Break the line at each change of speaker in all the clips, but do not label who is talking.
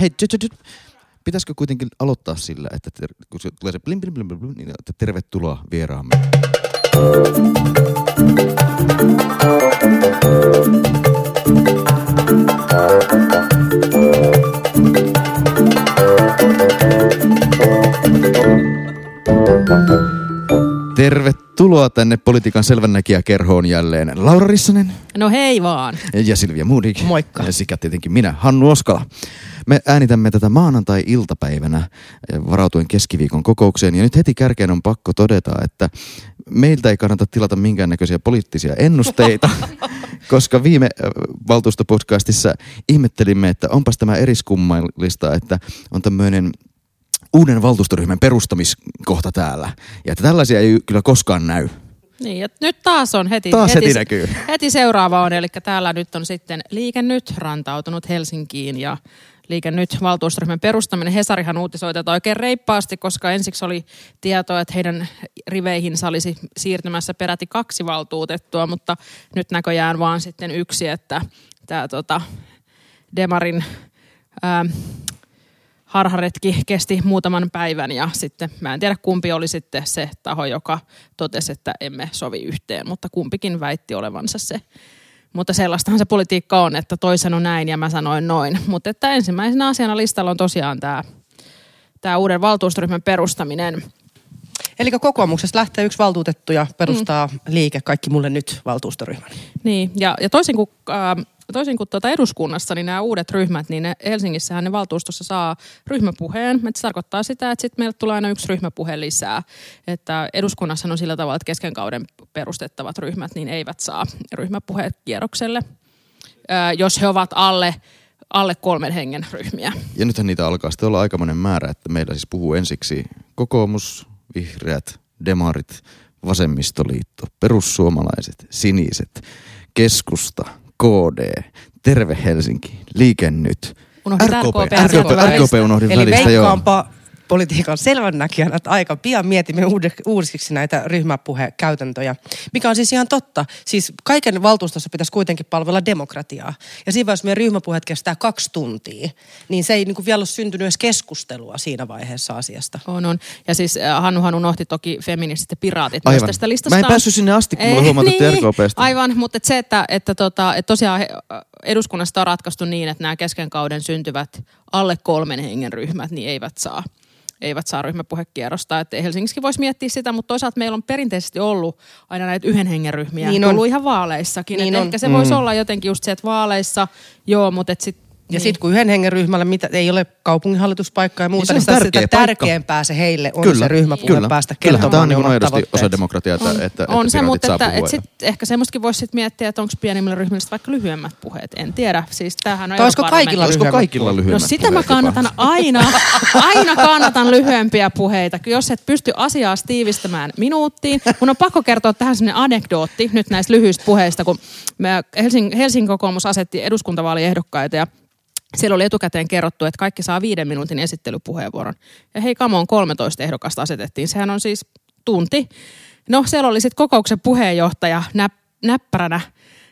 Hei, tjut, tjut, tjut. pitäisikö kuitenkin aloittaa sillä, että ter- kun se tulee se blim, blim, blim, blim, niin että tervetuloa vieraamme. Tervetuloa tänne politiikan selvännäkijäkerhoon jälleen. Laura Rissanen
No hei vaan.
ja Silvia Moodik.
Moikka.
Ja sekä tietenkin minä, Hannu Oskala. Me äänitämme tätä maanantai-iltapäivänä varautuen keskiviikon kokoukseen. Ja nyt heti kärkeen on pakko todeta, että meiltä ei kannata tilata minkäännäköisiä poliittisia ennusteita, koska viime eh, valtuustopodcastissa ihmettelimme, että onpas tämä eriskummallista, että on tämmöinen uuden valtuustoryhmän perustamiskohta täällä. Ja että tällaisia ei kyllä koskaan näy.
Niin, ja nyt taas on heti,
Taas
heti,
heti näkyy.
heti seuraava on, eli täällä nyt on sitten Liike Nyt rantautunut Helsinkiin ja Liike Nyt valtuustoryhmän perustaminen. Hesarihan uutisoi tätä oikein reippaasti, koska ensiksi oli tietoa, että heidän riveihinsä olisi siirtymässä peräti kaksi valtuutettua, mutta nyt näköjään vaan sitten yksi, että tämä tota, Demarin ää, harharetki kesti muutaman päivän ja sitten mä en tiedä kumpi oli sitten se taho, joka totesi, että emme sovi yhteen, mutta kumpikin väitti olevansa se. Mutta sellaistahan se politiikka on, että toi sanoi näin ja mä sanoin noin. Mutta että ensimmäisenä asiana listalla on tosiaan tämä, tämä uuden valtuustoryhmän perustaminen.
Eli kokoomuksesta lähtee yksi valtuutettu ja perustaa mm. liike Kaikki mulle nyt valtuustoryhmän.
Niin, ja, ja toisin kuin, äh, toisin kuin tuota eduskunnassa, niin nämä uudet ryhmät, niin ne Helsingissähän ne valtuustossa saa ryhmäpuheen. Että se tarkoittaa sitä, että sitten meille tulee aina yksi ryhmäpuhe lisää. Että eduskunnassa on sillä tavalla, että kesken kauden perustettavat ryhmät, niin eivät saa ryhmäpuheet kierrokselle, jos he ovat alle, alle kolmen hengen ryhmiä.
Ja nythän niitä alkaa sitten olla aikamoinen määrä, että meillä siis puhuu ensiksi kokoomus, vihreät, demarit, vasemmistoliitto, perussuomalaiset, siniset, keskusta, KD, Terve Helsinki, Liike Nyt,
Unohdit
RKP,
RKP,
RKP,
RKP.
Unohdin
Eli
välistä, joo.
Politiikan selvännäkijänä, että aika pian mietimme uusiksi näitä ryhmäpuhekäytäntöjä, mikä on siis ihan totta. Siis kaiken valtuustossa pitäisi kuitenkin palvella demokratiaa. Ja siinä vaiheessa meidän ryhmäpuheet kestää kaksi tuntia, niin se ei niin kuin vielä ole syntynyt edes keskustelua siinä vaiheessa asiasta.
On, on. Ja siis äh, Hannuhan unohti toki feministit ja piraatit myös
Aivan.
tästä listasta.
Mä en päässyt sinne asti, kun mulla huomautettiin RKPstä.
Aivan, mutta et se, että, että, tota, että tosiaan he- eduskunnasta on ratkaistu niin, että nämä kesken kauden syntyvät alle kolmen hengen ryhmät, niin eivät saa eivät saa ryhmäpuhekierrosta. Että Helsingissäkin voisi miettiä sitä, mutta toisaalta meillä on perinteisesti ollut aina näitä yhden hengen ryhmiä.
Niin on.
Tullut ihan vaaleissakin.
Niin on.
ehkä se voisi olla jotenkin just se, että vaaleissa, joo, mutta et sit,
Ja
niin.
sitten kun yhden hengen ryhmällä mitä, ei ole kaupunginhallituspaikkaa ja muuta,
Niin
niin,
se on
niin sitä,
tärkeä
sitä
paikka.
tärkeämpää se heille on se ryhmäpuhe
kyllä.
päästä kertomaan
tämä on niin aidosti osa demokratiaa, että,
on,
että,
on se, mutta
saa
että,
puhua.
että sit, ehkä semmoistakin voisi sit miettiä, että onko pienimmillä ryhmillä vaikka lyhyemmät puheet. En tiedä. Siis tämähän on
olisiko kaikilla
Olisiko kaikilla lyhyemmät
No sitä mä kannatan aina, aina kannatan lyhyempiä puheita. Jos et pysty asiaa tiivistämään minuuttiin, mun on pakko kertoa tähän sellainen anekdootti nyt näistä lyhyistä puheista, kun Helsingin kokoomus asetti eduskuntavaaliehdokkaita ja siellä oli etukäteen kerrottu, että kaikki saa viiden minuutin esittelypuheenvuoron. Ja hei, kamoon 13 ehdokasta asetettiin. Sehän on siis tunti. No, siellä oli sitten kokouksen puheenjohtaja näp, näppäränä,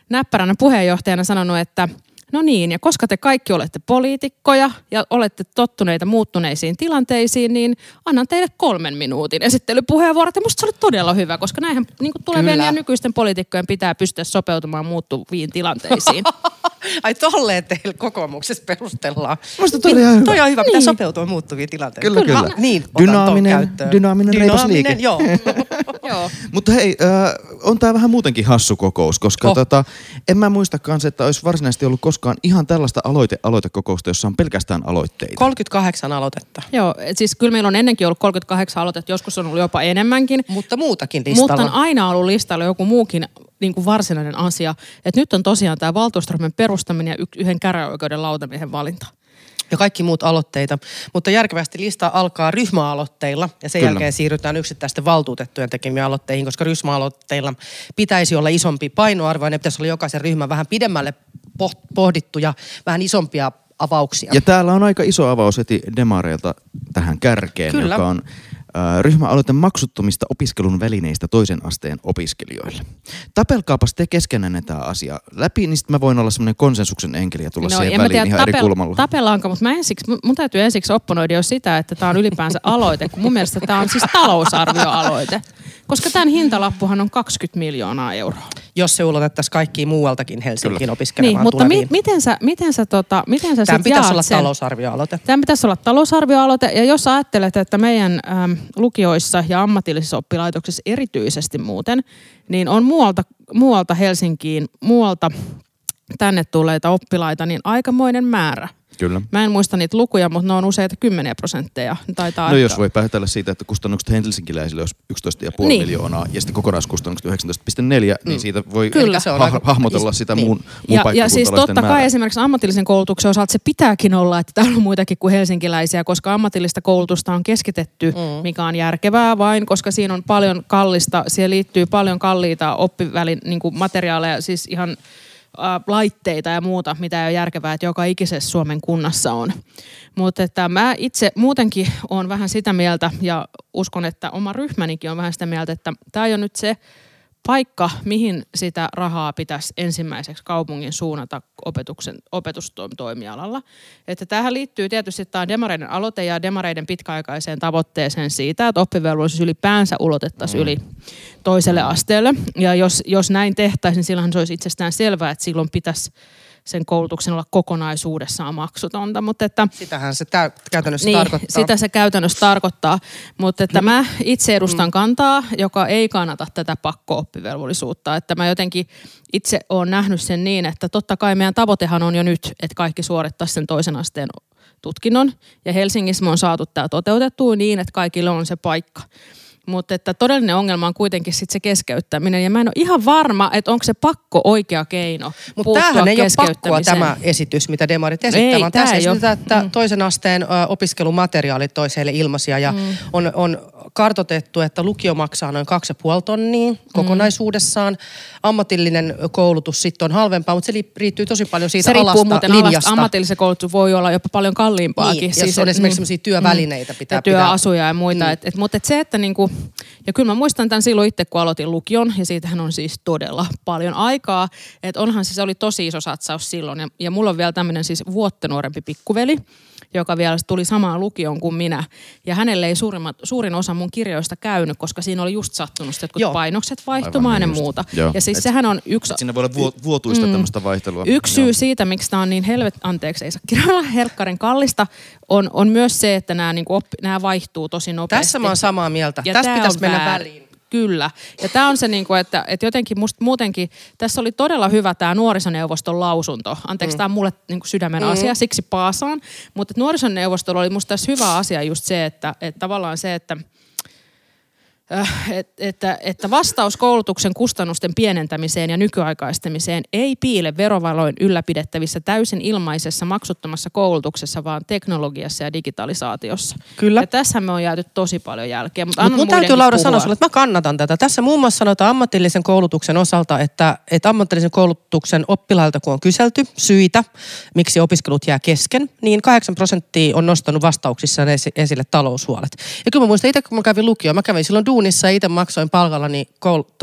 näppäränä puheenjohtajana sanonut, että no niin, ja koska te kaikki olette poliitikkoja ja olette tottuneita muuttuneisiin tilanteisiin, niin annan teille kolmen minuutin esittelypuheenvuorot. Ja musta se oli todella hyvä, koska näinhän niin tulevien
Kyllä.
ja nykyisten poliitikkojen pitää pystyä sopeutumaan muuttuviin tilanteisiin.
Ai tolleen teillä kokoomuksessa perustellaan.
Musta toi oli ihan hyvä.
Toi on hyvä, pitää
Niin.
sopeutua muuttuviin tilanteisiin.
Kyllä, kyllä.
Niin, otan ton
Dynaaminen-
käyttöön.
dynaaminen reipas liike.
joo.
Joo.
Mutta hei, äh, on tämä vähän muutenkin hassu kokous, koska
Oh.
tota, en mä muista kanssa, että olisi varsinaisesti ollut koskaan ihan tällaista aloite-aloitekokousta, jossa on pelkästään aloitteita.
38 aloitetta,
Joo, et siis kyllä meillä on ennenkin ollut 38 aloitetta, joskus on ollut jopa enemmänkin.
mutta muutakin listalla.
Mutta on aina ollut listalla joku muukin niin kuin varsinainen asia. Että nyt on tosiaan tämä valtuustoryhmän perustaminen ja yhden käräjäoikeuden lautamiehen valinta.
ja kaikki muut aloitteita. Mutta järkevästi lista alkaa ryhmäaloitteilla ja sen
Kyllä.
jälkeen siirrytään yksittäisten valtuutettujen tekemiin aloitteihin, koska ryhmäaloitteilla pitäisi olla isompi painoarvo ja ne pitäisi olla jokaisen ryhmän vähän pidemmälle poht- pohdittu ja vähän isompia avauksia.
Ja täällä on aika iso avaus heti demareilta tähän kärkeen,
Kyllä.
joka on ryhmäaloite maksuttomista opiskelun välineistä toisen asteen opiskelijoille. Tapelkaapas te keskenään tämä asia läpi, niin sitten mä voin olla semmoinen konsensuksen enkeli ja tulla no, siihen väliin tiedä, ihan tapel, eri kulmalla.
Tapellaanko, mutta mä ensiksi, mun täytyy ensiksi opponoida jo sitä, että tämä on ylipäänsä aloite, kun mun mielestä tämä on siis talousarvioaloite. Koska tämän hintalappuhan on 20 miljoonaa euroa.
Jos se ulotettaisiin kaikkiin muualtakin Helsinkiin opiskelemaan
Niin, mutta mi- miten sä, miten sä, tota, miten sä
Tämän pitäisi olla
sen?
talousarvioaloite.
Tämän pitäisi olla talousarvioaloite. Ja jos ajattelet, että meidän äm, lukioissa ja ammatillisissa oppilaitoksissa erityisesti muuten, niin on muualta, muualta Helsinkiin, muualta tänne tulleita oppilaita, niin aikamoinen määrä.
Kyllä.
Mä en muista niitä lukuja, mutta ne on useita kymmeniä prosentteja. Taitaa
no jos voi päätellä siitä, että kustannukset helsinkiläisille olisi 11,5 niin. miljoonaa ja sitten kokonaiskustannukset 19,4, mm. niin siitä voi Kyllä. Se on ha- hahmotella sitä niin. muun, muun
ja, ja siis totta
määrää.
kai esimerkiksi ammatillisen koulutuksen osalta se pitääkin olla, että täällä on muitakin kuin helsinkiläisiä, koska ammatillista koulutusta on keskitetty, mm. mikä on järkevää vain, koska siinä on paljon kallista, siihen liittyy paljon kalliita oppivälin niin materiaaleja, siis ihan laitteita ja muuta, mitä ei ole järkevää, että joka ikisessä Suomen kunnassa on. Mutta että mä itse muutenkin olen vähän sitä mieltä ja uskon, että oma ryhmänikin on vähän sitä mieltä, että tämä on nyt se paikka, mihin sitä rahaa pitäisi ensimmäiseksi kaupungin suunnata opetuksen, opetustoimialalla. Että tähän liittyy tietysti tämä demareiden aloite ja demareiden pitkäaikaiseen tavoitteeseen siitä, että oppivelvollisuus ylipäänsä ulotettaisiin mm. yli toiselle asteelle. Ja jos, jos näin tehtäisiin, niin silloin se olisi itsestään selvää, että silloin pitäisi sen koulutuksen olla kokonaisuudessaan maksutonta. Mutta että,
Sitähän se tä- käytännössä
niin,
tarkoittaa.
Sitä se käytännössä tarkoittaa, mutta että mä itse edustan mm. kantaa, joka ei kannata tätä pakko-oppivelvollisuutta. Että mä jotenkin itse olen nähnyt sen niin, että totta kai meidän tavoitehan on jo nyt, että kaikki suorittaisi sen toisen asteen tutkinnon. Ja Helsingissä me on saatu tämä toteutettua niin, että kaikille on se paikka. Mutta että todellinen ongelma on kuitenkin sit se keskeyttäminen. Ja mä en ole ihan varma, että onko se pakko oikea keino Mutta tämähän
ei ole pakkoa tämä esitys, mitä demarit esittävät. Ei, tässä esitetään, että mm. toisen asteen opiskelumateriaalit toiselle ilmaisia. Ja mm. on, on kartotettu, että lukio maksaa noin 2,5 tonnia mm. kokonaisuudessaan. Ammatillinen koulutus sitten on halvempaa, mutta se liittyy tosi paljon siitä
se
alasta
muuten
linjasta.
Ammatillisen koulutus voi olla jopa paljon kalliimpaakin.
Niin, siis on esimerkiksi mm, työvälineitä pitää
ja työasuja pitää. ja muita. Mm. Et, et, mutta et se, että niinku, ja kyllä mä muistan tämän silloin itse, kun aloitin lukion, ja siitähän on siis todella paljon aikaa. Että onhan se, se oli tosi iso satsaus silloin. Ja, ja mulla on vielä tämmöinen siis vuotta nuorempi pikkuveli, joka vielä tuli samaan lukioon kuin minä. Ja hänelle ei suurimmat, suurin osa mun kirjoista käynyt, koska siinä oli just sattunut jotkut Joo. painokset vaihtumaan ja muuta. Joo. Ja siis et, sehän on yksi...
Siinä voi olla vuotuista mm, tämmöistä vaihtelua.
Yksi syy Joo. siitä, miksi tämä on niin helvet... Anteeksi, ei saa kirjoilla herkkarin kallista, on, on myös se, että nämä, niin oppi, nämä vaihtuu tosi nopeasti.
Tässä mä oon samaa mieltä. Ja Tässä pitäisi mennä väliin.
Kyllä. Ja tämä on se, niin kuin, että, että jotenkin musta muutenkin, tässä oli todella hyvä tämä nuorisoneuvoston lausunto. Anteeksi, mm. tämä on mulle niin kuin sydämen mm. asia, siksi paasaan. Mutta nuorisoneuvostolla oli musta tässä hyvä asia just se, että, että tavallaan se, että – että, että vastaus koulutuksen kustannusten pienentämiseen ja nykyaikaistamiseen ei piile verovaloin ylläpidettävissä täysin ilmaisessa maksuttomassa koulutuksessa, vaan teknologiassa ja digitalisaatiossa.
Kyllä.
Ja tässä me on jääty tosi paljon jälkeen.
Mutta Mut mun täytyy Laura sanoa sulle, että mä kannatan tätä. Tässä muun muassa sanotaan ammatillisen koulutuksen osalta, että, että ammatillisen koulutuksen oppilailta kun on kyselty syitä, miksi opiskelut jää kesken, niin 8 prosenttia on nostanut vastauksissa esille taloushuolet. Ja kyllä mä muistan itse, kun mä kävin lukioon, mä kävin silloin duunissa ja itse maksoin palkallani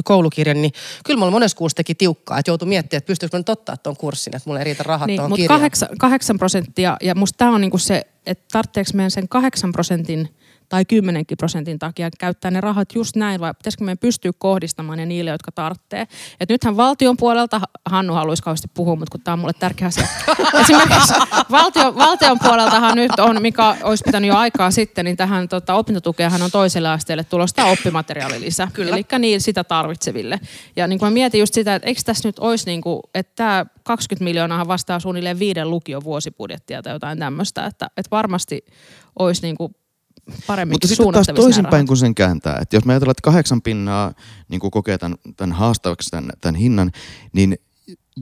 koulukirjan, niin kyllä mulla monessa kuussa teki tiukkaa, että joutui miettimään, että pystyykö mä ottaa tuon kurssin, että mulla ei riitä rahat niin, tuohon
kirjaan. Kahdeksan prosenttia, ja musta tämä on niinku se, että tarvitseeko meidän sen kahdeksan prosentin tai 10 prosentin takia käyttää ne rahat just näin, vai pitäisikö meidän pystyä kohdistamaan ne niille, jotka tarvitsee. Et nythän valtion puolelta, Hannu haluaisi kauheasti puhua, mutta kun tämä on mulle tärkeä asia. Esimerkiksi valtio, valtion puoleltahan nyt on, mikä olisi pitänyt jo aikaa sitten, niin tähän tota, opintotukeahan on toiselle asteelle tulosta oppimateriaalilisä. Eli niin sitä tarvitseville. Ja niin kuin mä mietin just sitä, että eikö tässä nyt olisi, niin kuin, että tämä 20 miljoonaa vastaa suunnilleen viiden lukion vuosibudjettia tai jotain tämmöistä, että, että varmasti olisi niin kuin paremmin
Mutta sitten taas toisinpäin kun sen kääntää, että jos me ajatellaan, että kahdeksan pinnaa niin kokee tämän, tämän haastavaksi tämän, tämän hinnan, niin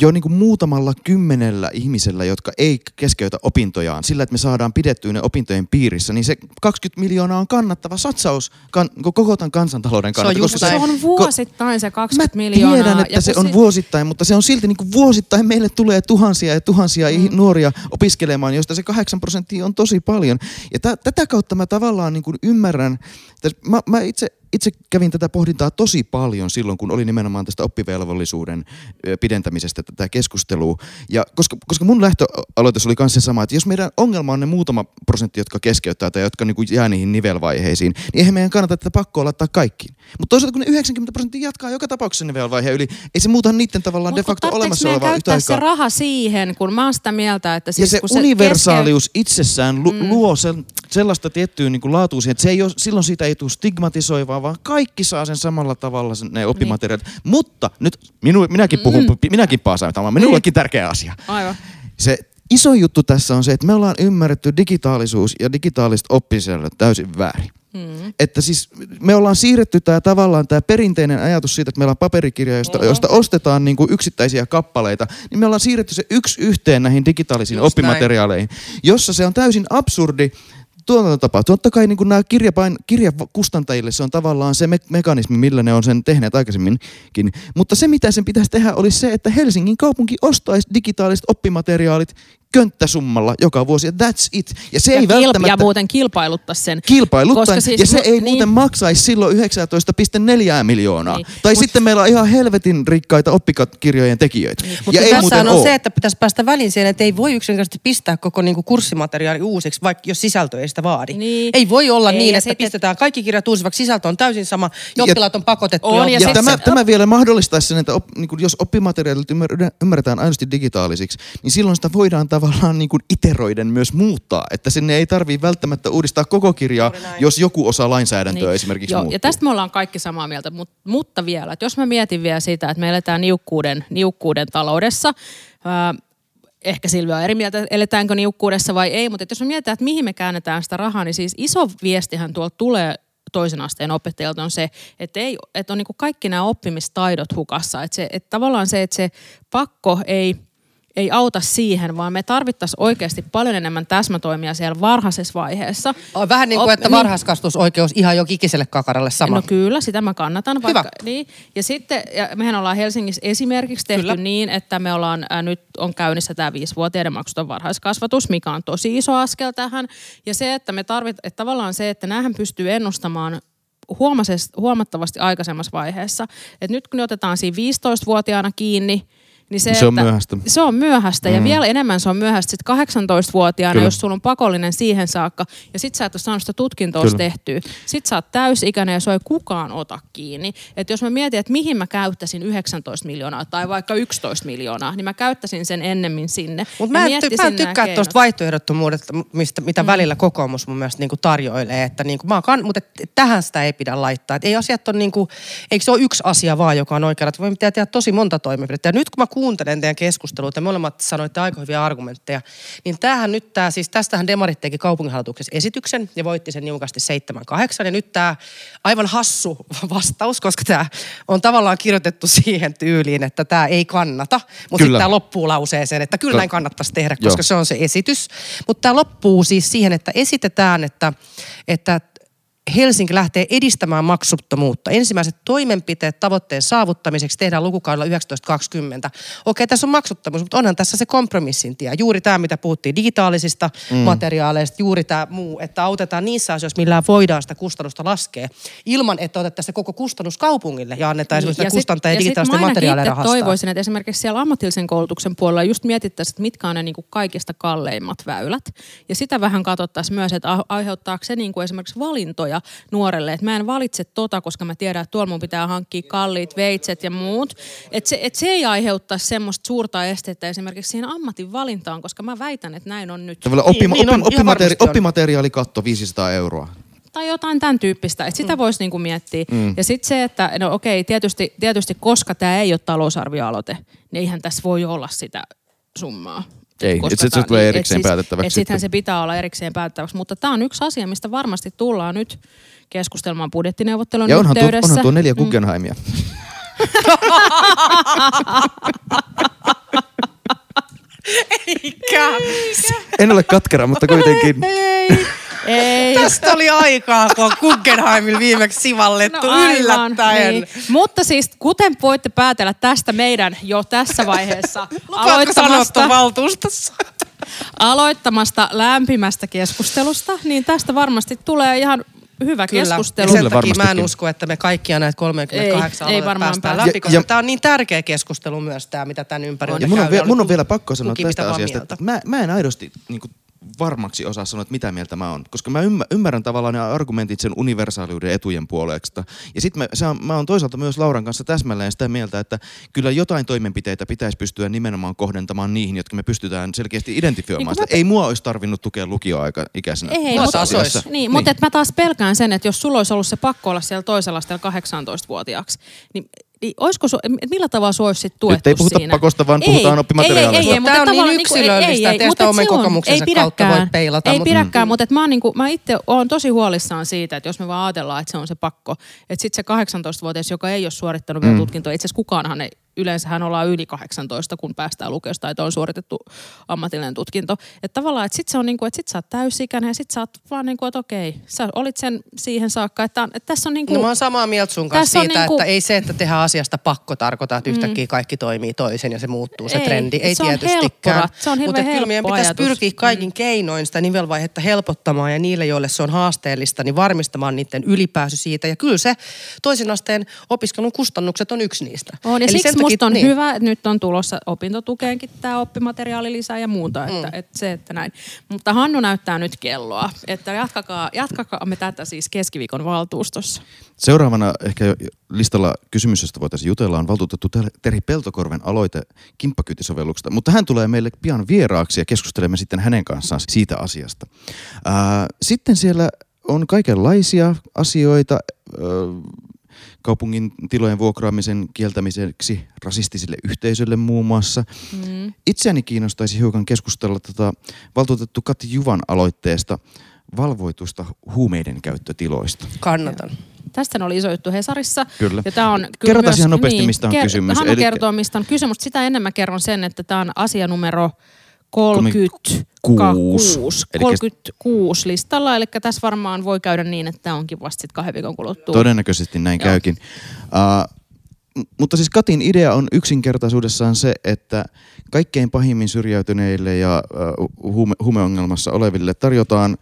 jo niin kuin muutamalla kymmenellä ihmisellä, jotka ei keskeytä opintojaan, sillä että me saadaan pidettyä ne opintojen piirissä, niin se 20 miljoonaa on kannattava satsaus kan, koko tämän kansantalouden kannalta.
just
koska
Se on vuosittain se 20
Mä
miljoonaa.
tiedän, että
ja
se on
si-
vuosittain, mutta se on silti niin kuin vuosittain meille tulee tuhansia ja tuhansia mm. nuoria opiskelemaan, joista se 8 prosenttia on tosi paljon. Ja t- tätä kautta mä tavallaan niin kuin ymmärrän, että mä, mä itse itse kävin tätä pohdintaa tosi paljon silloin, kun oli nimenomaan tästä oppivelvollisuuden ö, pidentämisestä tätä keskustelua. Ja koska, koska mun lähtöaloitus oli myös se sama, että jos meidän ongelma on ne muutama prosentti, jotka keskeyttää tai jotka niin kuin jää niihin nivelvaiheisiin, niin eihän meidän kannata tätä pakkoa laittaa kaikkiin. Mutta toisaalta kun ne 90 prosenttia jatkaa joka tapauksessa nivelvaiheen yli, ei se muuta niiden tavallaan
Mut
de facto olemassa olevaa yhtä
se
aikaa.
raha siihen, kun mä oon sitä mieltä, että
Ja
siis
se
kun
universaalius itsessään lu- mm. luo sen, sellaista tiettyä niin kuin laatua siihen, että se ei ole, silloin siitä ei tule stigmatisoivaa, vaan kaikki saa sen samalla tavalla sen, ne oppimateriaalit. Niin. Mutta nyt minu, minäkin puhun, mm. minäkin on minullekin tärkeä asia.
Aivan.
Se iso juttu tässä on se, että me ollaan ymmärretty digitaalisuus ja digitaaliset oppisisällöt täysin väärin.
Mm.
Että siis me ollaan siirretty tämä tavallaan tämä perinteinen ajatus siitä, että meillä on paperikirja, josta,
Joo.
josta ostetaan niinku yksittäisiä kappaleita, niin me ollaan siirretty se yksi yhteen näihin digitaalisiin
Just
oppimateriaaleihin, jossa se on täysin absurdi tuotantotapa. Totta kai niin nämä kirjapain, kirjakustantajille se on tavallaan se me- mekanismi, millä ne on sen tehneet aikaisemminkin. Mutta se, mitä sen pitäisi tehdä, olisi se, että Helsingin kaupunki ostaisi digitaaliset oppimateriaalit könttäsummalla joka vuosi. Ja that's it. Ja se
ja,
ei
kilp-
välttämättä
ja muuten kilpailuttaa sen.
kilpailuttaen,
Koska siis
ja se
mu-
ei
niin.
muuten maksaisi silloin 19,4 miljoonaa.
Niin.
Tai
Mut-
sitten meillä on ihan helvetin rikkaita oppikirjojen tekijöitä.
Mutta
ja ei
tässä
muuten
on
ole.
se, että pitäisi päästä väliin siihen, että ei voi yksinkertaisesti pistää koko niinku kurssimateriaali uusiksi, vaikka jos sisältö ei sitä vaadi.
Niin.
Ei voi olla
Ei,
niin, että
sitten-
pistetään kaikki kirjat uusiksi, vaikka sisältö on täysin sama, ja oppilaat on pakotettu.
On, ja
Ja tämä,
se-
tämä vielä mahdollistaisi sen, että op, niin jos oppimateriaalit ymmär- ymmärretään aidosti digitaalisiksi, niin silloin sitä voidaan tavallaan niin kuin iteroiden myös muuttaa. Että sinne ei tarvitse välttämättä uudistaa koko kirjaa, jos joku osa lainsäädäntöä niin. esimerkiksi
Joo,
muuttuu.
ja tästä me ollaan kaikki samaa mieltä, mutta, mutta vielä, että jos mä mietin vielä sitä, että me eletään niukkuuden, niukkuuden taloudessa, ää, ehkä Silvia on eri mieltä, eletäänkö niukkuudessa vai ei, mutta että jos me mietitään, että mihin me käännetään sitä rahaa, niin siis iso viestihän tuolta tulee toisen asteen opettajilta on se, että, ei, että on niin kaikki nämä oppimistaidot hukassa. Että, se, että tavallaan se, että se pakko ei, ei auta siihen, vaan me tarvittaisiin oikeasti paljon enemmän täsmätoimia siellä varhaisessa vaiheessa.
On vähän niin kuin,
Op-
että varhaiskasvatusoikeus ihan jo kikiselle kakaralle sama.
No kyllä, sitä mä kannatan. Vaikka,
Hyvä.
Niin. Ja sitten, ja mehän ollaan Helsingissä esimerkiksi tehty
Kyllä.
niin, että me ollaan, ää, nyt on käynnissä tämä viisivuotiaiden maksuton varhaiskasvatus, mikä on tosi iso askel tähän. Ja se, että me tarvit, että tavallaan se, että näähän pystyy ennustamaan huomattavasti aikaisemmassa vaiheessa. Että nyt kun ne otetaan siinä 15-vuotiaana kiinni, niin se,
Se on
että,
myöhäistä.
Se on myöhäistä mm. ja vielä enemmän se on myöhäistä sit 18-vuotiaana,
Kyllä.
jos sulla on pakollinen siihen saakka ja sit sä et ole saanut sitä tutkintoa tehtyä. Sit sä oot täysikäinen ja se ei kukaan ota kiinni. Että jos mä mietin, että mihin mä käyttäisin 19 miljoonaa tai vaikka 11 miljoonaa, niin mä käyttäisin sen ennemmin sinne.
Mutta mä, en ty- mä en tykkää tuosta vaihtoehdottomuudesta, mistä, mitä mm. välillä kokoomus mun mielestä niinku tarjoilee. Että niinku, mä kann- mutta et, tähän sitä ei pidä laittaa. Et ei asiat on niinku, eikö se ole yksi asia vaan, joka on oikea. Että voi pitää tehdä tosi monta toimenpidettä. Ja nyt kun mä kuuntelen teidän keskustelua, te molemmat sanoitte aika hyviä argumentteja, niin tämähän nyt tää, siis tästähän demarit teki kaupunginhallituksessa esityksen ja voitti sen niukasti 7-8. Ja nyt tämä aivan hassu vastaus, koska tämä on tavallaan kirjoitettu siihen tyyliin, että tämä ei kannata. Mutta sitten tämä loppuu lauseeseen, että kyllä näin kannattaisi tehdä,
Joo.
koska se on se esitys. Mutta tämä loppuu siis siihen, että esitetään, että, että Helsinki lähtee edistämään maksuttomuutta. Ensimmäiset toimenpiteet tavoitteen saavuttamiseksi tehdään lukukaudella 1920. Okei, tässä on maksuttomuus, mutta onhan tässä se kompromissin tie. Juuri tämä, mitä puhuttiin digitaalisista mm. materiaaleista, juuri tämä muu, että autetaan niissä asioissa, millä voidaan sitä kustannusta laskea, ilman että otettaisiin se koko kustannus kaupungille ja annetaan esimerkiksi
Niin, Ja sit-
kustantajien digitaalisten
itse
rahastaa.
toivoisin, että esimerkiksi siellä ammatillisen koulutuksen puolella just mietittäisiin, että mitkä on ne niin kuin kaikista kalleimmat väylät. Ja sitä vähän katsottaisiin myös, että aiheuttaako se niin kuin esimerkiksi valintoja nuorelle. Että mä en valitse tota, koska mä tiedän, että tuolla mun pitää hankkia kalliit veitset ja muut. Että se, et se ei aiheuttaisi semmoista suurta estettä esimerkiksi siihen ammatin valintaan, koska mä väitän, että näin on nyt.
Tavallaan oppi,
Niin, niin on,
oppimateri, oppimateriaalikatto 500 euroa.
Tai jotain tämän tyyppistä, että sitä mm. voisi niinku miettiä. Mm. Ja sitten se, että no okei, tietysti, tietysti koska tämä ei ole talousarvioaloite, niin eihän tässä voi olla sitä summaa.
Ei,
Koska
se
tää-
tulee
niin,
erikseen
et siis-
päätettäväksi
Et sittenhän
sitten.
se pitää olla erikseen päätettäväksi, mutta tämä on yksi asia, mistä varmasti tullaan nyt keskustelemaan budjettineuvottelun
Ja onhan tuo,
yhteydessä.
onhan tuo neljä
Mm.
Guggenheimia.
Eikä.
En ole katkera, mutta kuitenkin.
Ei, ei.
Tästä oli aikaa, kun on Guggenheimilla viimeksi sivallettu
No aivan,
yllättäen.
Niin. Mutta siis, kuten voitte päätellä tästä meidän jo tässä vaiheessa
tuon valtuustossa?
aloittamasta lämpimästä keskustelusta, niin tästä varmasti tulee ihan hyvä
Kyllä.
keskustelu.
Ja sen
Kyllä
takia mä en usko, että me kaikkia näitä 38
Ei, ei varmaan
päästään
päästä.
läpi,
Ja-
koska
ja-
tämä on niin tärkeä keskustelu myös tämä, mitä tämän ympärillä
Ja mun on,
käydään.
vielä, mun on vielä pakko sanoa tästä asiasta, että mä, mä en aidosti niin kuin, varmaksi osaa sanoa, että mitä mieltä mä oon. Koska mä ymmär, ymmärrän tavallaan ne argumentit sen universaaliuden etujen puolesta. Ja sitten mä, mä oon toisaalta myös Lauran kanssa täsmälleen sitä mieltä, että kyllä jotain toimenpiteitä pitäisi pystyä nimenomaan kohdentamaan niihin, jotka me pystytään selkeästi identifioimaan.
Niin
Niin
mä-
Ei mua olisi tarvinnut tukea lukioikäisenä.
Ei, mutta,
ois.
niin, mutta mä taas pelkään sen, että jos sulla olisi ollut se pakko olla siellä toisella asteella 18-vuotiaaksi, niin, niin olisiko su, et millä tavalla sua olisi sit tuettu
Nyt ei puhuta
siinä?
pakosta, vaan puhutaan oppimateriaaleista.
Ei, ei, ei,
Mutta
mutta
tää on niin
niinku- ei-
yksilöllistä,
ei,
että ei
mutta
sitä
et
oman kokemuksensa
ei
kautta voi peilata,
Ei
mutta-
pidäkään, mutta et mä, oon niinku, mä itse olen tosi huolissaan siitä, että jos me vaan ajatellaan, että se on se pakko, että sitten se 18-vuotias, joka ei ole suorittanut vielä tutkintoa, itse asiassa kukaanhan ei yleensähän ollaan yli 18, kun päästään lukiosta, että on suoritettu ammatillinen tutkinto. Että tavallaan, että sit se on niin kuin, että sit sä oot täysikäinen ja sit sä oot vaan niin kuin, että okei, sä olit sen siihen saakka, että, että tässä on niin kuin,
No mä oon samaa mieltä sun kanssa
on
siitä,
niinku-
että ei se, että tehdään asiasta pakko tarkoita, että yhtäkkiä kaikki toimii toisen ja se muuttuu se
Ei,
trendi. Ei
se on helppo
tietystikään.
rat- se on
Mutta kyllä meidän pitäisi
ajatus.
pyrkiä kaikin keinoin sitä nivelvaihetta helpottamaan ja niille, joille se on haasteellista, niin varmistamaan niiden ylipääsy siitä. Ja kyllä se toisen asteen opiskelun kustannukset on yksi niistä.
On, ja
Eli
siksi
sen takia-
musta on
niin.
hyvä, että nyt on tulossa opintotukeenkin tämä oppimateriaalilisä ja muuta, että,
Mm.
että se, että näin. Mutta Hannu näyttää nyt kelloa, että jatkakaa, jatkakaa me tätä siis keskiviikon valtuustossa.
Seuraavana ehkä listalla kysymys, josta voitaisiin jutella, on valtuutettu Ter- Terhi Peltokorven aloite kimppakyytisovelluksesta. Mutta hän tulee meille pian vieraaksi ja keskustelemme sitten hänen kanssaan siitä asiasta. Ää, sitten siellä on kaikenlaisia asioita ää, kaupungin tilojen vuokraamisen kieltämiseksi rasistisille yhteisöille muun muassa.
Mm.
Itseäni kiinnostaisi hiukan keskustella tota valtuutettu Kati Juvan aloitteesta valvoitusta huumeiden käyttötiloista.
Kannatan.
Tästä oli iso juttu Hesarissa.
Kyllä.
Ja tää on kyllä
Kerrotaan
myös,
ihan nopeasti, mistä on kysymys.
Hannu
Elikkä-
kertoo, mistä on kysymys, mutta sitä ennen mä kerron sen, että tämä on asia numero 36.
Kuusi. Elikkä-
36 listalla, eli tässä varmaan voi käydä niin, että tämä onkin vasta sitten kahden viikon kuluttua.
Todennäköisesti näin
Joo.
käykin. Uh, mutta siis Katin idea on yksinkertaisuudessaan se, että kaikkein pahimmin syrjäytyneille ja uh, huume, huumeongelmassa oleville tarjotaan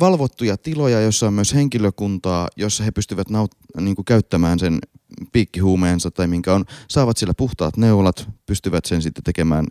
valvottuja tiloja, joissa on myös henkilökuntaa, jossa he pystyvät naut, niin kuin käyttämään sen piikkihuumeensa tai minkä on, saavat siellä puhtaat neulat, pystyvät sen sitten tekemään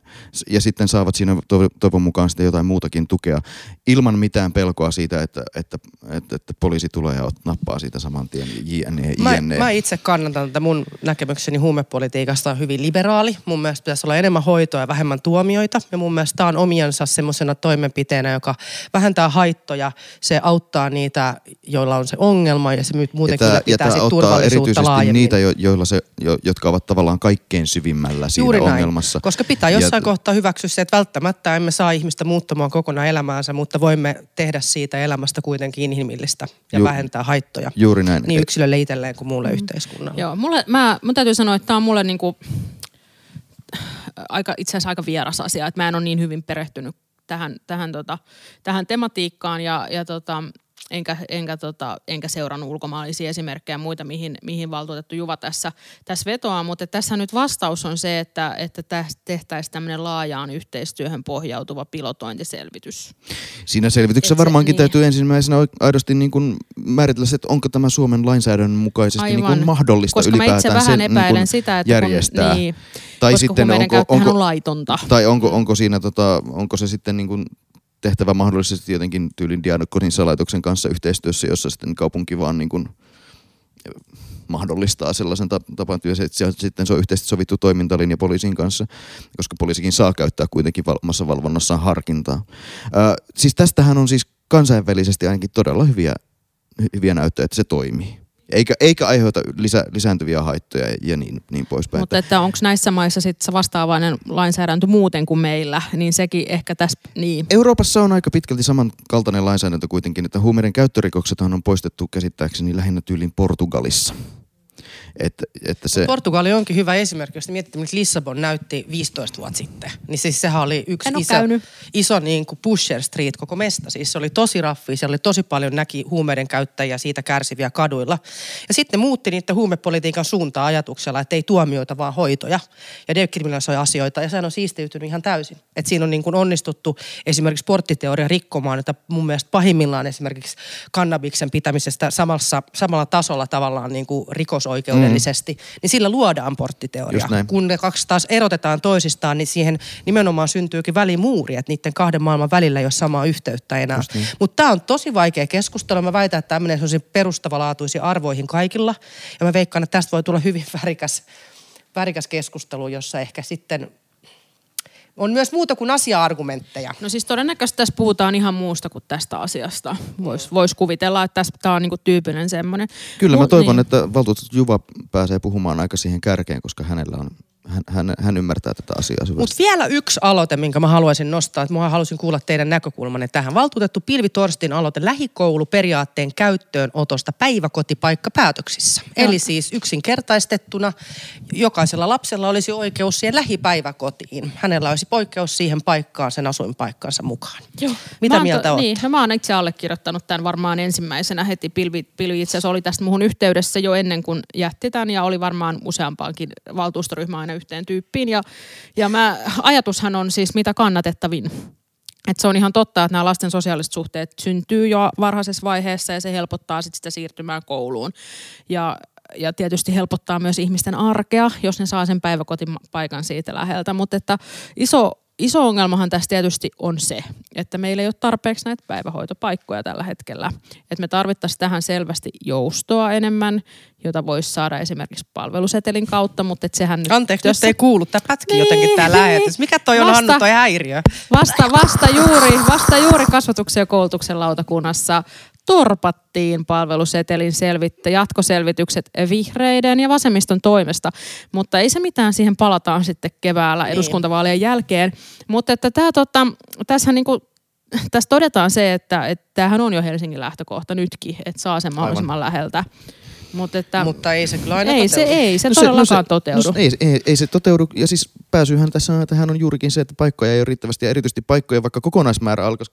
ja sitten saavat siinä toivon, mukaan sitten jotain muutakin tukea ilman mitään pelkoa siitä, että, että, että, että poliisi tulee ja nappaa siitä saman tien jne,
Mä,
jne.
mä itse kannatan tätä. Mun näkemykseni huumepolitiikasta on hyvin liberaali. Mun mielestä pitäisi olla enemmän hoitoa ja vähemmän tuomioita. Ja mun mielestä tämä on omiansa semmoisena toimenpiteenä, joka vähentää haittoja. Se auttaa niitä, joilla on se ongelma ja se my- muuten
ja tää, ja
pitää
tää
sit turvallisuutta
erityisesti niitä, jo, joilla se, jo, jotka ovat tavallaan kaikkein syvimmällä siinä
Juuri näin.
ongelmassa.
Koska pitää
Ja-
jossain kohtaa hyväksyä se, että välttämättä emme saa ihmistä muuttamaan kokonaan elämäänsä, mutta voimme tehdä siitä elämästä kuitenkin inhimillistä ja
Ju-
vähentää haittoja.
Juuri näin.
Niin yksilölle itselleen kuin muulle mm. yhteiskunnalle.
Joo, mulle, mä, mun täytyy sanoa, että tämä on mulle niinku, aika, itse asiassa aika vieras asia, että mä en ole niin hyvin perehtynyt tähän, tähän, tota, tähän tematiikkaan ja, ja tota, enkä, enkä, tota, enkä seurannut ulkomaalaisia esimerkkejä ja muita, mihin, mihin valtuutettu Juva tässä, tässä vetoaa, mutta tässä nyt vastaus on se, että, että tästä tehtäisiin tämmöinen laajaan yhteistyöhön pohjautuva pilotointiselvitys.
Siinä selvityksessä
Et se-
varmaankin
niin.
täytyy ensimmäisenä aidosti niin kuin määritellä se, että onko tämä Suomen lainsäädännön mukaisesti niin kuin mahdollista
Koska mä
ylipäätään
itse vähän
niin
epäilen
kuin
sitä, että
järjestää.
kun, niin,
tai
koska
sitten onko, onko,
on laitonta.
tai onko, onko siinä tota, onko se sitten niin kuin tehtävä mahdollisesti jotenkin tyylin Diakonin salaitoksen kanssa yhteistyössä, jossa sitten kaupunki vaan niin kuin mahdollistaa sellaisen ta- tapan työssä, että sitten se on yhteisesti sovittu toimintalinja poliisin kanssa, koska poliisikin saa käyttää kuitenkin omassa valvonnassaan harkintaa. Ää, siis tästähän on siis kansainvälisesti ainakin todella hyviä, hyviä näyttöjä, että se toimii. Eikä, eikä aiheuta lisä, lisääntyviä haittoja ja niin, niin poispäin.
Mutta että onko näissä maissa sitten se vastaavainen lainsäädäntö muuten kuin meillä, niin sekin ehkä tässä, niin.
Euroopassa on aika pitkälti samankaltainen lainsäädäntö kuitenkin, että huumeiden käyttörikoksethan on poistettu käsittääkseni lähinnä tyylin Portugalissa. Että, että se...
Portugali onkin hyvä esimerkki, jos miettii, mitä Lissabon näytti 15 vuotta sitten. Niin siis sehän oli yksi iso,
käynyt.
iso niin kuin Pusher Street koko mesta. Siis se oli tosi raffi, siellä oli tosi paljon näki huumeiden käyttäjiä siitä kärsiviä kaduilla. Ja sitten muutti niiden huumepolitiikan suuntaa ajatuksella, että ei tuomioita, vaan hoitoja. Ja dekriminalisoi asioita ja sehän on siistiytynyt ihan täysin. Että siinä on niin kuin onnistuttu esimerkiksi porttiteoria rikkomaan, että mun mielestä pahimmillaan esimerkiksi kannabiksen pitämisestä samassa, samalla tasolla tavallaan niin kuin rikosoikeudellisesti, mm. niin sillä luodaan porttiteoria. Kun ne kaksi taas erotetaan toisistaan, niin siihen nimenomaan syntyykin välimuuri, että niiden kahden maailman välillä ei ole samaa yhteyttä enää.
Just niin.
Mutta tämä on tosi vaikea keskustelu. Mä väitän, että tämmöinen perustavanlaatuisiin arvoihin kaikilla. Ja mä veikkaan, että tästä voi tulla hyvin värikäs, värikäs keskustelu, jossa ehkä sitten on myös muuta kuin asia-argumentteja.
No siis todennäköisesti tässä puhutaan ihan muusta kuin tästä asiasta. Voisi vois kuvitella, että tässä tämä on niinku tyypillinen semmoinen.
Kyllä mä
Mut
toivon,
niin.
että valtuutettu Juva pääsee puhumaan aika siihen kärkeen, koska hänellä on, hän, hän, hän ymmärtää tätä asiaa syvästi.
Mutta vielä yksi aloite, minkä mä haluaisin nostaa, että mä haluaisin kuulla teidän näkökulmanne tähän. Valtuutettu Pilvi Torstin aloite lähikouluperiaatteen käyttöönotosta päiväkotipaikkapäätöksissä.
Joo.
Eli siis yksinkertaistettuna jokaisella lapsella olisi oikeus siihen lähipäiväkotiin. Hänellä olisi poikkeus siihen paikkaan sen asuinpaikkansa mukaan.
Joo.
Mitä
Mä
mieltä
to-
oot?
Niin, no mä oon itse allekirjoittanut tämän varmaan ensimmäisenä heti. Pilvi, Pilvi itse asiassa oli tästä muhun yhteydessä jo ennen kuin jätti tämän ja oli varmaan useampaankin valtuustoryhmä aina yhteen tyyppiin. Ja, ja mä, ajatushan on siis mitä kannatettavin. Et se on ihan totta, että nämä lasten sosiaaliset suhteet syntyy jo varhaisessa vaiheessa ja se helpottaa sit sitä siirtymään kouluun. Ja, ja tietysti helpottaa myös ihmisten arkea, jos ne saa sen päiväkotipaikan siitä läheltä. Mutta että iso, iso ongelmahan tässä tietysti on se, että meillä ei ole tarpeeksi näitä päivähoitopaikkoja tällä hetkellä. Että me tarvittaisiin tähän selvästi joustoa enemmän, jota voisi saada esimerkiksi palvelusetelin kautta, mutta et sehän nyt...
Anteeksi,
jos
ei kuulu. Tämä pätki
Niin,
jotenkin tämä lähetys. Mikä toi on
Vasta-
Hannu toi häiriö?
Vasta, vasta, juuri, vasta juuri kasvatuksen ja koulutuksen lautakunnassa torpattiin palvelusetelin selvittä, jatkoselvitykset vihreiden ja vasemmiston toimesta. Mutta ei se mitään, siihen palataan sitten keväällä eduskuntavaalien jälkeen. Mutta että tämä, tota, tässä niinku, tässä todetaan se, että, että tämähän on jo Helsingin lähtökohta nytkin, että saa sen mahdollisimman läheltä. Mut että,
Mutta ei se kyllä aina
ei, se,
toteudu.
ei se
No
todellakaan
no
toteudu.
No, ei, ei, ei se toteudu. Ja siis pääsyyhän tässä tähän on juurikin se, että paikkoja ei ole riittävästi. Ja erityisesti paikkoja, vaikka kokonaismäärä alkaisi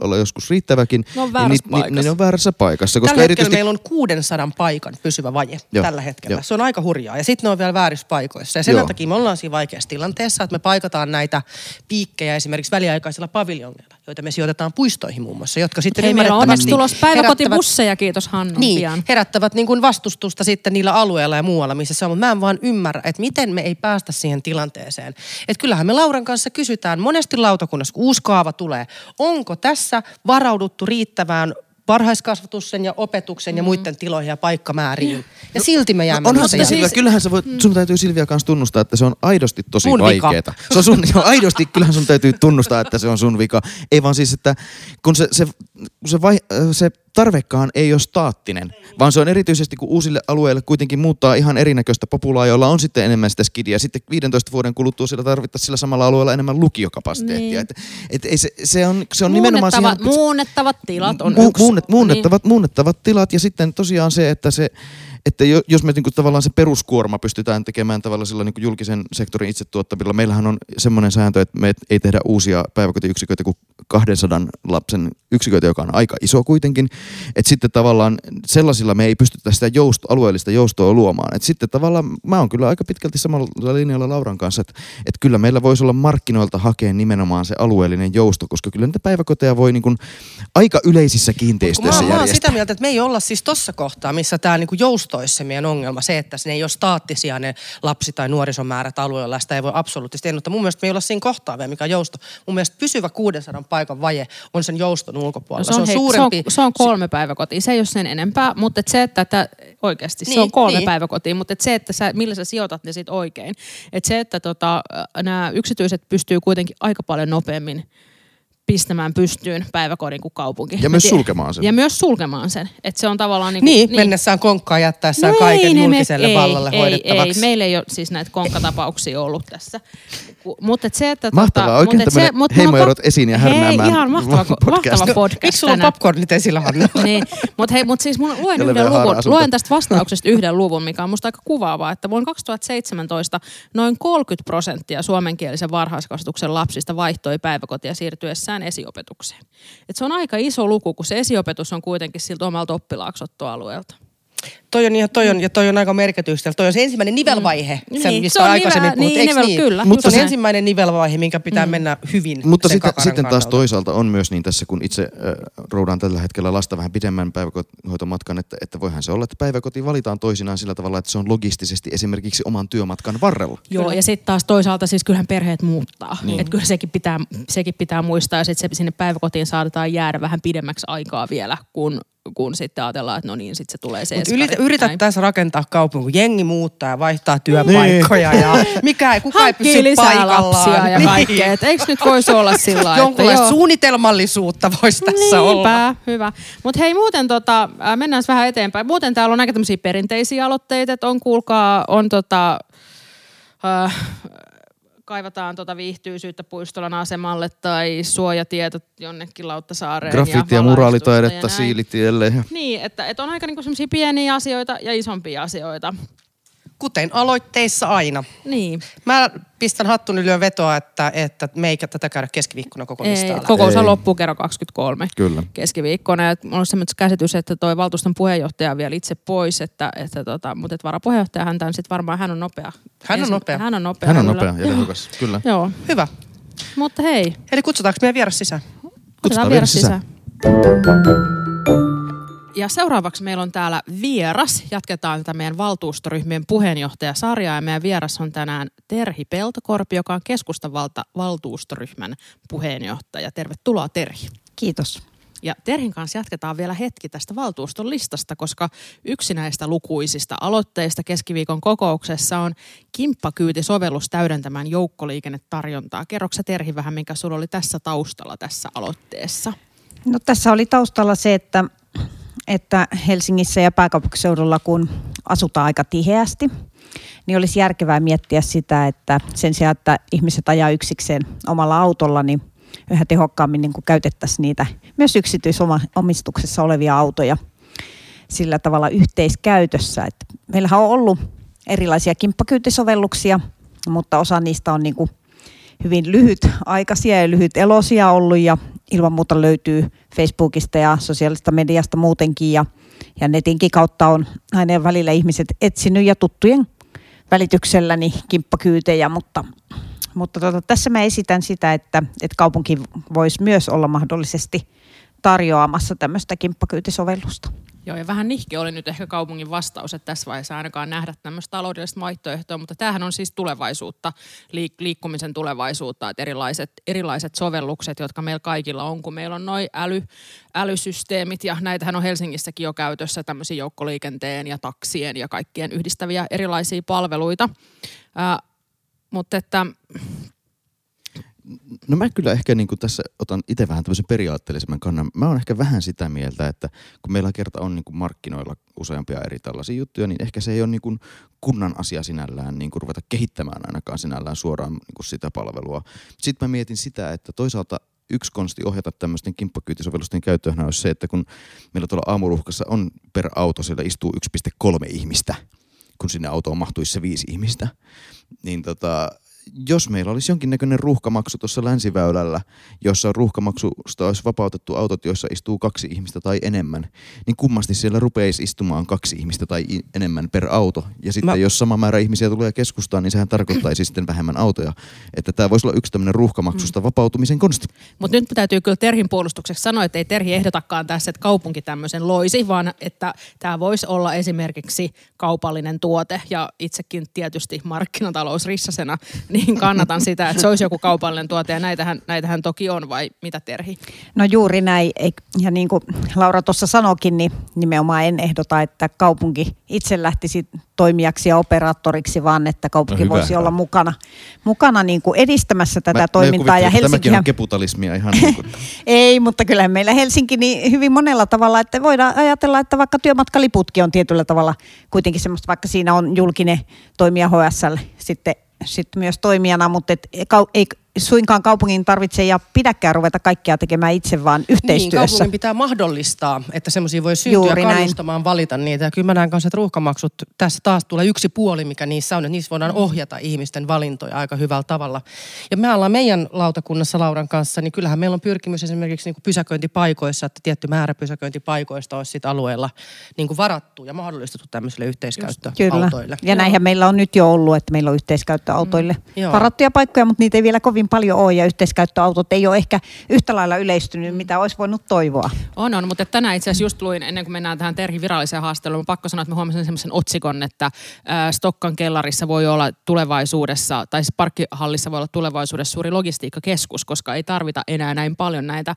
olla- joskus riittäväkin,
Ne on
niin,
väärässä
ni- ni-
paikassa.
ne on väärässä paikassa. Koska
Tällä hetkellä
erityisesti
meillä on 600 paikan pysyvä vaje
Joo,
tällä hetkellä.
joo.
Se on aika hurjaa. Ja sitten ne on vielä väärissä paikoissa. Ja sen
Joo.
takia me ollaan siinä vaikeassa tilanteessa, että me paikataan näitä piikkejä esimerkiksi väliaikaisilla paviljongeilla, joita me sijoitetaan puistoihin muun muassa, jotka sitten
Hei, meillä on onneksi
ymmärrettävästi
tulossa päiväkotibusseja, kiitos Hannu
niin,
pian.
herättävät niin kuin vastustusta sitten niillä alueilla ja muualla, missä se on. Mutta mä en vaan ymmärrä, että miten me ei päästä siihen tilanteeseen. Että kyllähän me Lauran kanssa kysytään monesti lautakunnassa, kun uusi kaava tulee, onko tässä varauduttu riittävään varhaiskasvatuksen ja opetuksen ja muiden tiloihin ja paikkamääriin. Ja silti me jäämme
No onhan se. Silvia,
siis-
kyllähän sä voit, sun täytyy Silvia kanssa tunnustaa, että se on aidosti tosi
Mun
vaikeeta. Se on sun, aidosti, kyllähän sun täytyy tunnustaa, että se on sun vika. Ei vaan siis, että kun se, se, se, vai, se tarvekaan ei ole staattinen, vaan se on erityisesti, kun uusille alueille kuitenkin muuttaa ihan erinäköistä populaa, jolla on sitten enemmän sitä skidia. Sitten 15 vuoden kuluttua sillä tarvittaisiin sillä samalla alueella enemmän lukiokapasiteettia.
Niin.
Et, et ei se, se, on, se on nimenomaan siihen...
muunnettavat tilat on
Mu-
yksi.
muunnet, muunnettavat, muunnettavat tilat ja sitten tosiaan se, että se että jo- jos me niinku tavallaan se peruskuorma pystytään tekemään tavallaan sillä niinku julkisen sektorin itse tuottamilla, meillähän on semmoinen sääntö, että me ei tehdä uusia päiväkotiyksiköitä kuin 200 lapsen yksiköitä, joka on aika iso kuitenkin. Että sitten tavallaan sellaisilla me ei pystytä sitä jousto, alueellista joustoa luomaan. Että sitten tavallaan mä oon kyllä aika pitkälti samalla linjalla Lauran kanssa, että, että kyllä meillä voisi olla markkinoilta hakea nimenomaan se alueellinen jousto, koska kyllä niitä päiväkoteja voi niinku aika yleisissä kiinteistöissä
mä, mä oon
järjestää.
sitä mieltä, että me ei olla siis tossa kohtaa, missä tämä niinku jousto olisi se meidän ongelma. Se, että ne ei ole staattisia ne lapsi- tai nuorisomäärät alueella, sitä ei voi absoluuttisesti ennustaa. Mun mielestä me ei olla siinä kohtaa vielä, mikä on jousto. Mun mielestä pysyvä 600 paikan vaje on sen jouston
No
ulkopuolella.
se, on, hei,
suurempi.
se, on, se on kolme päiväkotia, se ei ole sen enempää, mutta et se, että, että oikeasti se
Niin,
on kolme
niin.
päiväkotia, mutta et se, että sä, millä sä sijoitat ne sit oikein. Et se, että tota, nämä yksityiset pystyy kuitenkin aika paljon nopeammin pistämään pystyyn päiväkodin kuin kaupunki.
Ja myös sulkemaan sen.
Ja myös sulkemaan sen. Että se on tavallaan niin,
Niin, niin, mennessään konkkaan jättäessään
No
kaiken
ei ne
julkiselle
me-
vallalle
ei,
hoidettavaksi.
Ei, meillä ei ole siis näitä konkkatapauksia ollut tässä. Mutta se, että...
Mahtavaa,
tota,
oikein
et
tämmönen
mut
heimoerot esiin ja
Hei,
härnäämään
ihan mahtava,
podcast.
mahtava podcast
Miksi sulla on popcornit esillä, Hanna?
niin, mutta hei, mut siis mun luen yhden luvun, luen tästä vastauksesta yhden luvun, mikä on musta aika kuvaavaa, että vuonna 2017 noin 30 prosenttia suomenkielisen varhaiskasvatuksen lapsista vaihtoi päiväkotia siirtyessään esiopetukseen. Et se on aika iso luku, kun se esiopetus on kuitenkin siltä omalta oppilaaksoittoalueelta.
Toi on, ihan, toi on, ja toi on aika merkitystä. Toi on se ensimmäinen nivelvaihe,
Mm.
sen,
Niin,
mistä
se on
aikaisemmin
nivel-
puhuttu.
niin, nivel-
niin?
kyllä,
Mutta se on
näin.
ensimmäinen nivelvaihe, minkä pitää mennä hyvin
Mutta
sen
sitten, taas toisaalta on myös niin tässä, kun itse äh, roudaan tällä hetkellä lasta vähän pidemmän päivähoitomatkan, että, että voihan se olla, että päiväkoti valitaan toisinaan sillä tavalla, että se on logistisesti esimerkiksi oman työmatkan varrella.
Joo, ja sitten taas toisaalta siis kyllähän perheet muuttaa.
Niin.
Että kyllä sekin pitää, sekin pitää muistaa, ja sitten se sinne päiväkotiin saatetaan jäädä vähän pidemmäksi aikaa vielä, kun, kun sitten ajatellaan, että no niin, sitten se tulee se eskari.
Yritä, yritä
Näin.
tässä rakentaa kaupunki, jengi muuttaa ja vaihtaa työpaikkoja ja mikä ei, kukaan ei
Hankkii
pysy
lisää
paikallaan.
lapsia ja kaikkea. Et Eikö nyt voisi olla sillä lailla,
Jonkunlaista
joo.
suunnitelmallisuutta voisi tässä olla.
Niinpä, hyvä. Mutta hei muuten tota, äh, mennään vähän eteenpäin. Muuten täällä on aika tämmöisiä perinteisiä aloitteita, että on kuulkaa, on tota, äh, kaivataan tota viihtyisyyttä puistolan asemalle tai suojatietot jonnekin Lauttasaareen.
Graffiti- ja
valaistusta
muraalitaidetta
ja näin.
siilitielle. Ja
Niin, että, että on aika niinku semmoisia pieniä asioita ja isompia asioita.
Kuten aloitteissa aina.
Niin.
Mä pistän hattun yli ja vetoa, että, että me ei tätä käydä keskiviikkona koko
Ei, kokous
Ei.
loppuu kerran 23
Kyllä.
keskiviikkona. Ja mulla on semmoinen käsitys, että toi valtuuston puheenjohtaja on vielä itse pois, että, että tota, mutta et varapuheenjohtaja häntä on sitten varmaan, hän on nopea.
Hän on nopea.
Hän on nopea.
Hän on nopea ja tehokas, kyllä.
Joo,
Hyvä.
mutta hei,
Eli kutsutaanko meidän vieras sisään?
vieras
vieras
sisään.
sisään. Ja seuraavaksi meillä on täällä vieras. Jatketaan tätä meidän valtuustoryhmien puheenjohtajasarjaa. Ja meidän vieras on tänään Terhi Peltokorpi, joka on keskustan valta, valtuustoryhmän puheenjohtaja. Tervetuloa Terhi.
Kiitos.
Ja Terhin kanssa jatketaan vielä hetki tästä valtuuston listasta, koska yksi näistä lukuisista aloitteista keskiviikon kokouksessa on kimppakyytisovellus täydentämään joukkoliikennetarjontaa. Kerroksä Terhi vähän, mikä sulla oli tässä taustalla tässä aloitteessa?
No, tässä oli taustalla se, että, että Helsingissä ja pääkaupunkiseudulla kun asutaan aika tiheästi, niin olisi järkevää miettiä sitä, että sen sijaan, että ihmiset ajaa yksikseen omalla autolla, niin yhä tehokkaammin niin käytettäisiin niitä myös yksityisomistuksessa olevia autoja sillä tavalla yhteiskäytössä. Että meillähän on ollut erilaisia kimppakyytisovelluksia, mutta osa niistä on niin kuin hyvin lyhytaikaisia ja lyhyt elosia ollut ja ilman muuta löytyy Facebookista ja sosiaalista mediasta muutenkin ja, ja netinkin kautta on aina välillä ihmiset etsinyt ja tuttujen välitykselläni kimppakyytejä, mutta, mutta tota, tässä mä esitän sitä, että, että kaupunki voisi myös olla mahdollisesti tarjoamassa tämmöistä kimppakyytisovellusta.
Joo, ja vähän nihke oli nyt ehkä kaupungin vastaus, että tässä vaiheessa ainakaan nähdä tämmöistä taloudellista vaihtoehtoa, mutta tämähän on siis tulevaisuutta, liik- liikkumisen tulevaisuutta, että erilaiset, erilaiset sovellukset, jotka meillä kaikilla on, kun meillä on noin äly, älysysteemit, ja näitähän on Helsingissäkin jo käytössä tämmöisiä joukkoliikenteen ja taksien ja kaikkien yhdistäviä erilaisia palveluita. Ää, mutta että
No mä kyllä ehkä niin kuin tässä otan itse vähän tämmöisen periaatteellisemman kannan. Mä oon ehkä vähän sitä mieltä, että kun meillä kerta on niin kuin markkinoilla useampia eri tällaisia juttuja, niin ehkä se ei ole niin kuin kunnan asia sinällään niin kuin ruveta kehittämään ainakaan sinällään suoraan niin kuin sitä palvelua. Sitten mä mietin sitä, että toisaalta yksi konsti ohjata tämmöisten kimppakyytisovellusten käyttöön olisi se, että kun meillä tuolla aamuruuhkassa on per auto, siellä istuu 1,3 ihmistä, kun sinne autoon mahtuisi se viisi ihmistä, niin tota, jos meillä olisi jonkinnäköinen ruuhkamaksu tuossa länsiväylällä, jossa ruuhkamaksusta olisi vapautettu autot, joissa istuu kaksi ihmistä tai enemmän, niin kummasti siellä rupeisi istumaan kaksi ihmistä tai enemmän per auto. Ja sitten
Mä-
Mä... jos sama määrä ihmisiä tulee keskustaan, niin sehän tarkoittaisi sitten vähemmän autoja. Että tämä voisi olla yksi tämmöinen ruuhkamaksusta vapautumisen konsti.
Mutta nyt täytyy kyllä Terhin puolustukseksi sanoa, että ei Terhi ehdotakaan tässä, että kaupunki tämmöisen loisi, vaan että tämä voisi olla esimerkiksi kaupallinen tuote ja itsekin tietysti markkinatalous rissasena, niin kannatan sitä, että se olisi joku kaupallinen tuote ja näitähän, näitähän toki on vai mitä Terhi?
No juuri näin. Ja niin kuin Laura tuossa sanokin, niin nimenomaan en ehdota, että kaupunki itse lähtisi toimijaksi ja operaattoriksi, vaan että kaupunki no voisi olla mukana, mukana niin kuin edistämässä tätä mä, toimintaa. Mä
ja Helsinki tämäkin on keputalismia ihan niin kuin.
Ei, mutta kyllä meillä Helsinki niin hyvin monella tavalla, että voidaan ajatella, että vaikka työmatkaliputkin on tietyllä tavalla kuitenkin semmoista, vaikka siinä on julkinen toimija HSL sitten, sitten myös toimijana, mutta et, ei, suinkaan kaupungin tarvitse ja pidäkään ruveta kaikkea tekemään itse, vaan niin, yhteistyössä. Niin,
kaupungin pitää mahdollistaa, että semmoisia voi syntyä Juuri kannustamaan näin. valita niitä. Ja kyllä mä näen kanssa, että ruuhkamaksut, tässä taas tulee yksi puoli, mikä niissä on, että niissä voidaan ohjata ihmisten valintoja aika hyvällä tavalla. Ja me ollaan meidän lautakunnassa Lauran kanssa, niin kyllähän meillä on pyrkimys esimerkiksi niin kuin pysäköintipaikoissa, että tietty määrä pysäköintipaikoista olisi sit alueella niin kuin varattu ja mahdollistettu tämmöisille yhteiskäyttöautoille.
Kyllä. Ja näinhän meillä on nyt jo ollut, että meillä on yhteiskäyttöautoille mm. varattuja paikkoja, mutta niitä ei vielä kovin kovin paljon ole ja yhteiskäyttöautot ei ole ehkä yhtä lailla yleistynyt, mitä olisi voinut toivoa.
On, on, mutta tänään itse asiassa just luin, ennen kuin mennään tähän Terhin viralliseen haastatteluun, pakko sanoa, että mä huomasin semmoisen otsikon, että Stokkan kellarissa voi olla tulevaisuudessa, tai siis parkkihallissa voi olla tulevaisuudessa suuri logistiikkakeskus, koska ei tarvita enää näin paljon näitä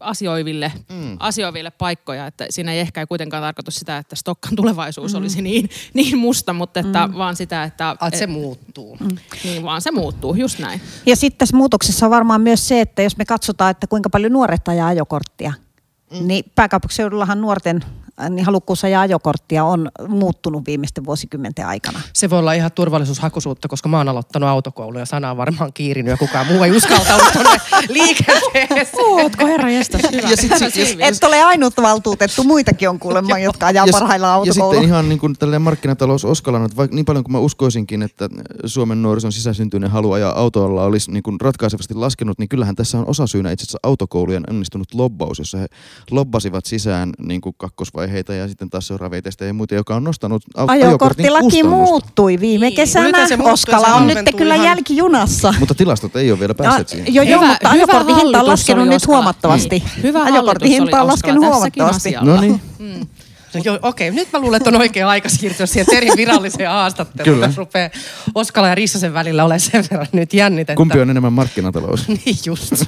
asioiville, mm. asioiville paikkoja, että siinä ei ehkä kuitenkaan tarkoitus sitä, että Stokkan tulevaisuus mm. olisi niin, niin musta, mutta että mm. vaan sitä, että...
Että se muuttuu.
Mm. Niin, vaan se muuttuu, just näin.
Ja sitten tässä muutoksessa on varmaan myös se, että jos me katsotaan, että kuinka paljon nuoret ajaa ajokorttia, mm. niin pääkaupunkiseudullahan nuorten niin halukkuus ajaa ajokorttia on muuttunut viimeisten vuosikymmenten aikana.
Se voi olla ihan turvallisuushakuisuutta, koska mä oon aloittanut autokoulu ja sana on varmaan kiirinyt ja kukaan muu ei uskaltaudu tuonne liikenteeseen.
Ootko herra hyvä. Ja sit,
sit, Et ole ainut valtuutettu, muitakin on kuulemma, jotka ajaa ja, parhaillaan autokoulua.
Ja sitten ihan niin kuin tälleen markkinatalous Oskalan, että vaikka niin paljon kuin mä uskoisinkin, että Suomen nuorison sisäsyntyinen halu ajaa autolla olisi niin kuin ratkaisevasti laskenut, niin kyllähän tässä on osasyynä itse asiassa autokoulujen onnistunut lobbaus, jossa he lobbasivat sisään niin kuin kakkosvaiheessa aiheutusvaiheita ja sitten taas seuraavia testejä ja muita, joka on nostanut
Ajokorttilaki muuttui viime kesänä. Oskala on nyt kyllä jälkijunassa.
Mutta tilastot ei ole vielä päässeet siihen.
Joo, joo, mutta ajokortin hinta on laskenut nyt huomattavasti. Niin. Hyvä ajokortin hinta on laskenut huomattavasti.
No niin. Mm.
No joo, okei, nyt mä luulen, että on oikea aika siirtyä siihen Terin viralliseen haastatteluun. Kyllä. rupeaa Oskala ja Rissasen välillä ole sen verran nyt jännitettä.
Kumpi on enemmän markkinatalous?
niin just.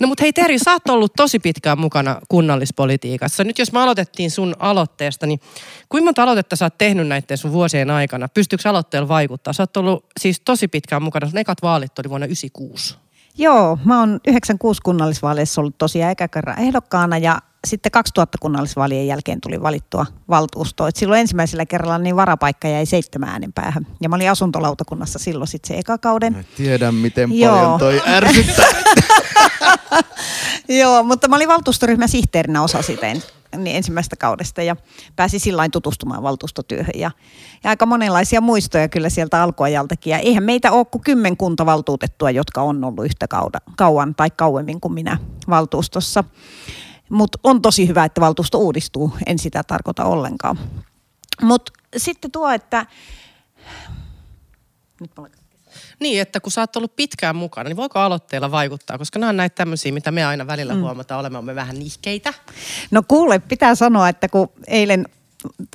No mutta hei Teri, sä oot ollut tosi pitkään mukana kunnallispolitiikassa. Nyt jos me aloitettiin sun aloitteesta, niin kuinka monta aloitetta sä oot tehnyt näiden sun vuosien aikana? Pystyykö aloitteella vaikuttaa? Sä oot ollut siis tosi pitkään mukana. Sun ekat vaalit oli vuonna 96.
Joo, mä oon 96 kunnallisvaaleissa ollut tosiaan eka kerran ehdokkaana ja sitten 2000 kunnallisvaalien jälkeen tuli valittua valtuusto. Et silloin ensimmäisellä kerralla niin varapaikka jäi seitsemän äänen päähän. Ja mä olin asuntolautakunnassa silloin sitten se eka kauden. Mä
tiedän, miten Joo. paljon toi ärsyttää.
Joo, mutta mä olin valtuustoryhmän sihteerinä osa sitä niin ensimmäisestä kaudesta ja pääsi sillä tutustumaan valtuustotyöhön. Ja, ja aika monenlaisia muistoja kyllä sieltä alkuajaltakin. Ja eihän meitä ole kuin kymmenkunta valtuutettua, jotka on ollut yhtä kauan tai kauemmin kuin minä valtuustossa. Mutta on tosi hyvä, että valtuusto uudistuu. En sitä tarkoita ollenkaan. Mutta sitten tuo, että...
Nyt niin, että kun sä oot ollut pitkään mukana, niin voiko aloitteella vaikuttaa? Koska nämä on näitä tämmöisiä, mitä me aina välillä mm. huomataan, olemme vähän nihkeitä.
No kuule, pitää sanoa, että kun eilen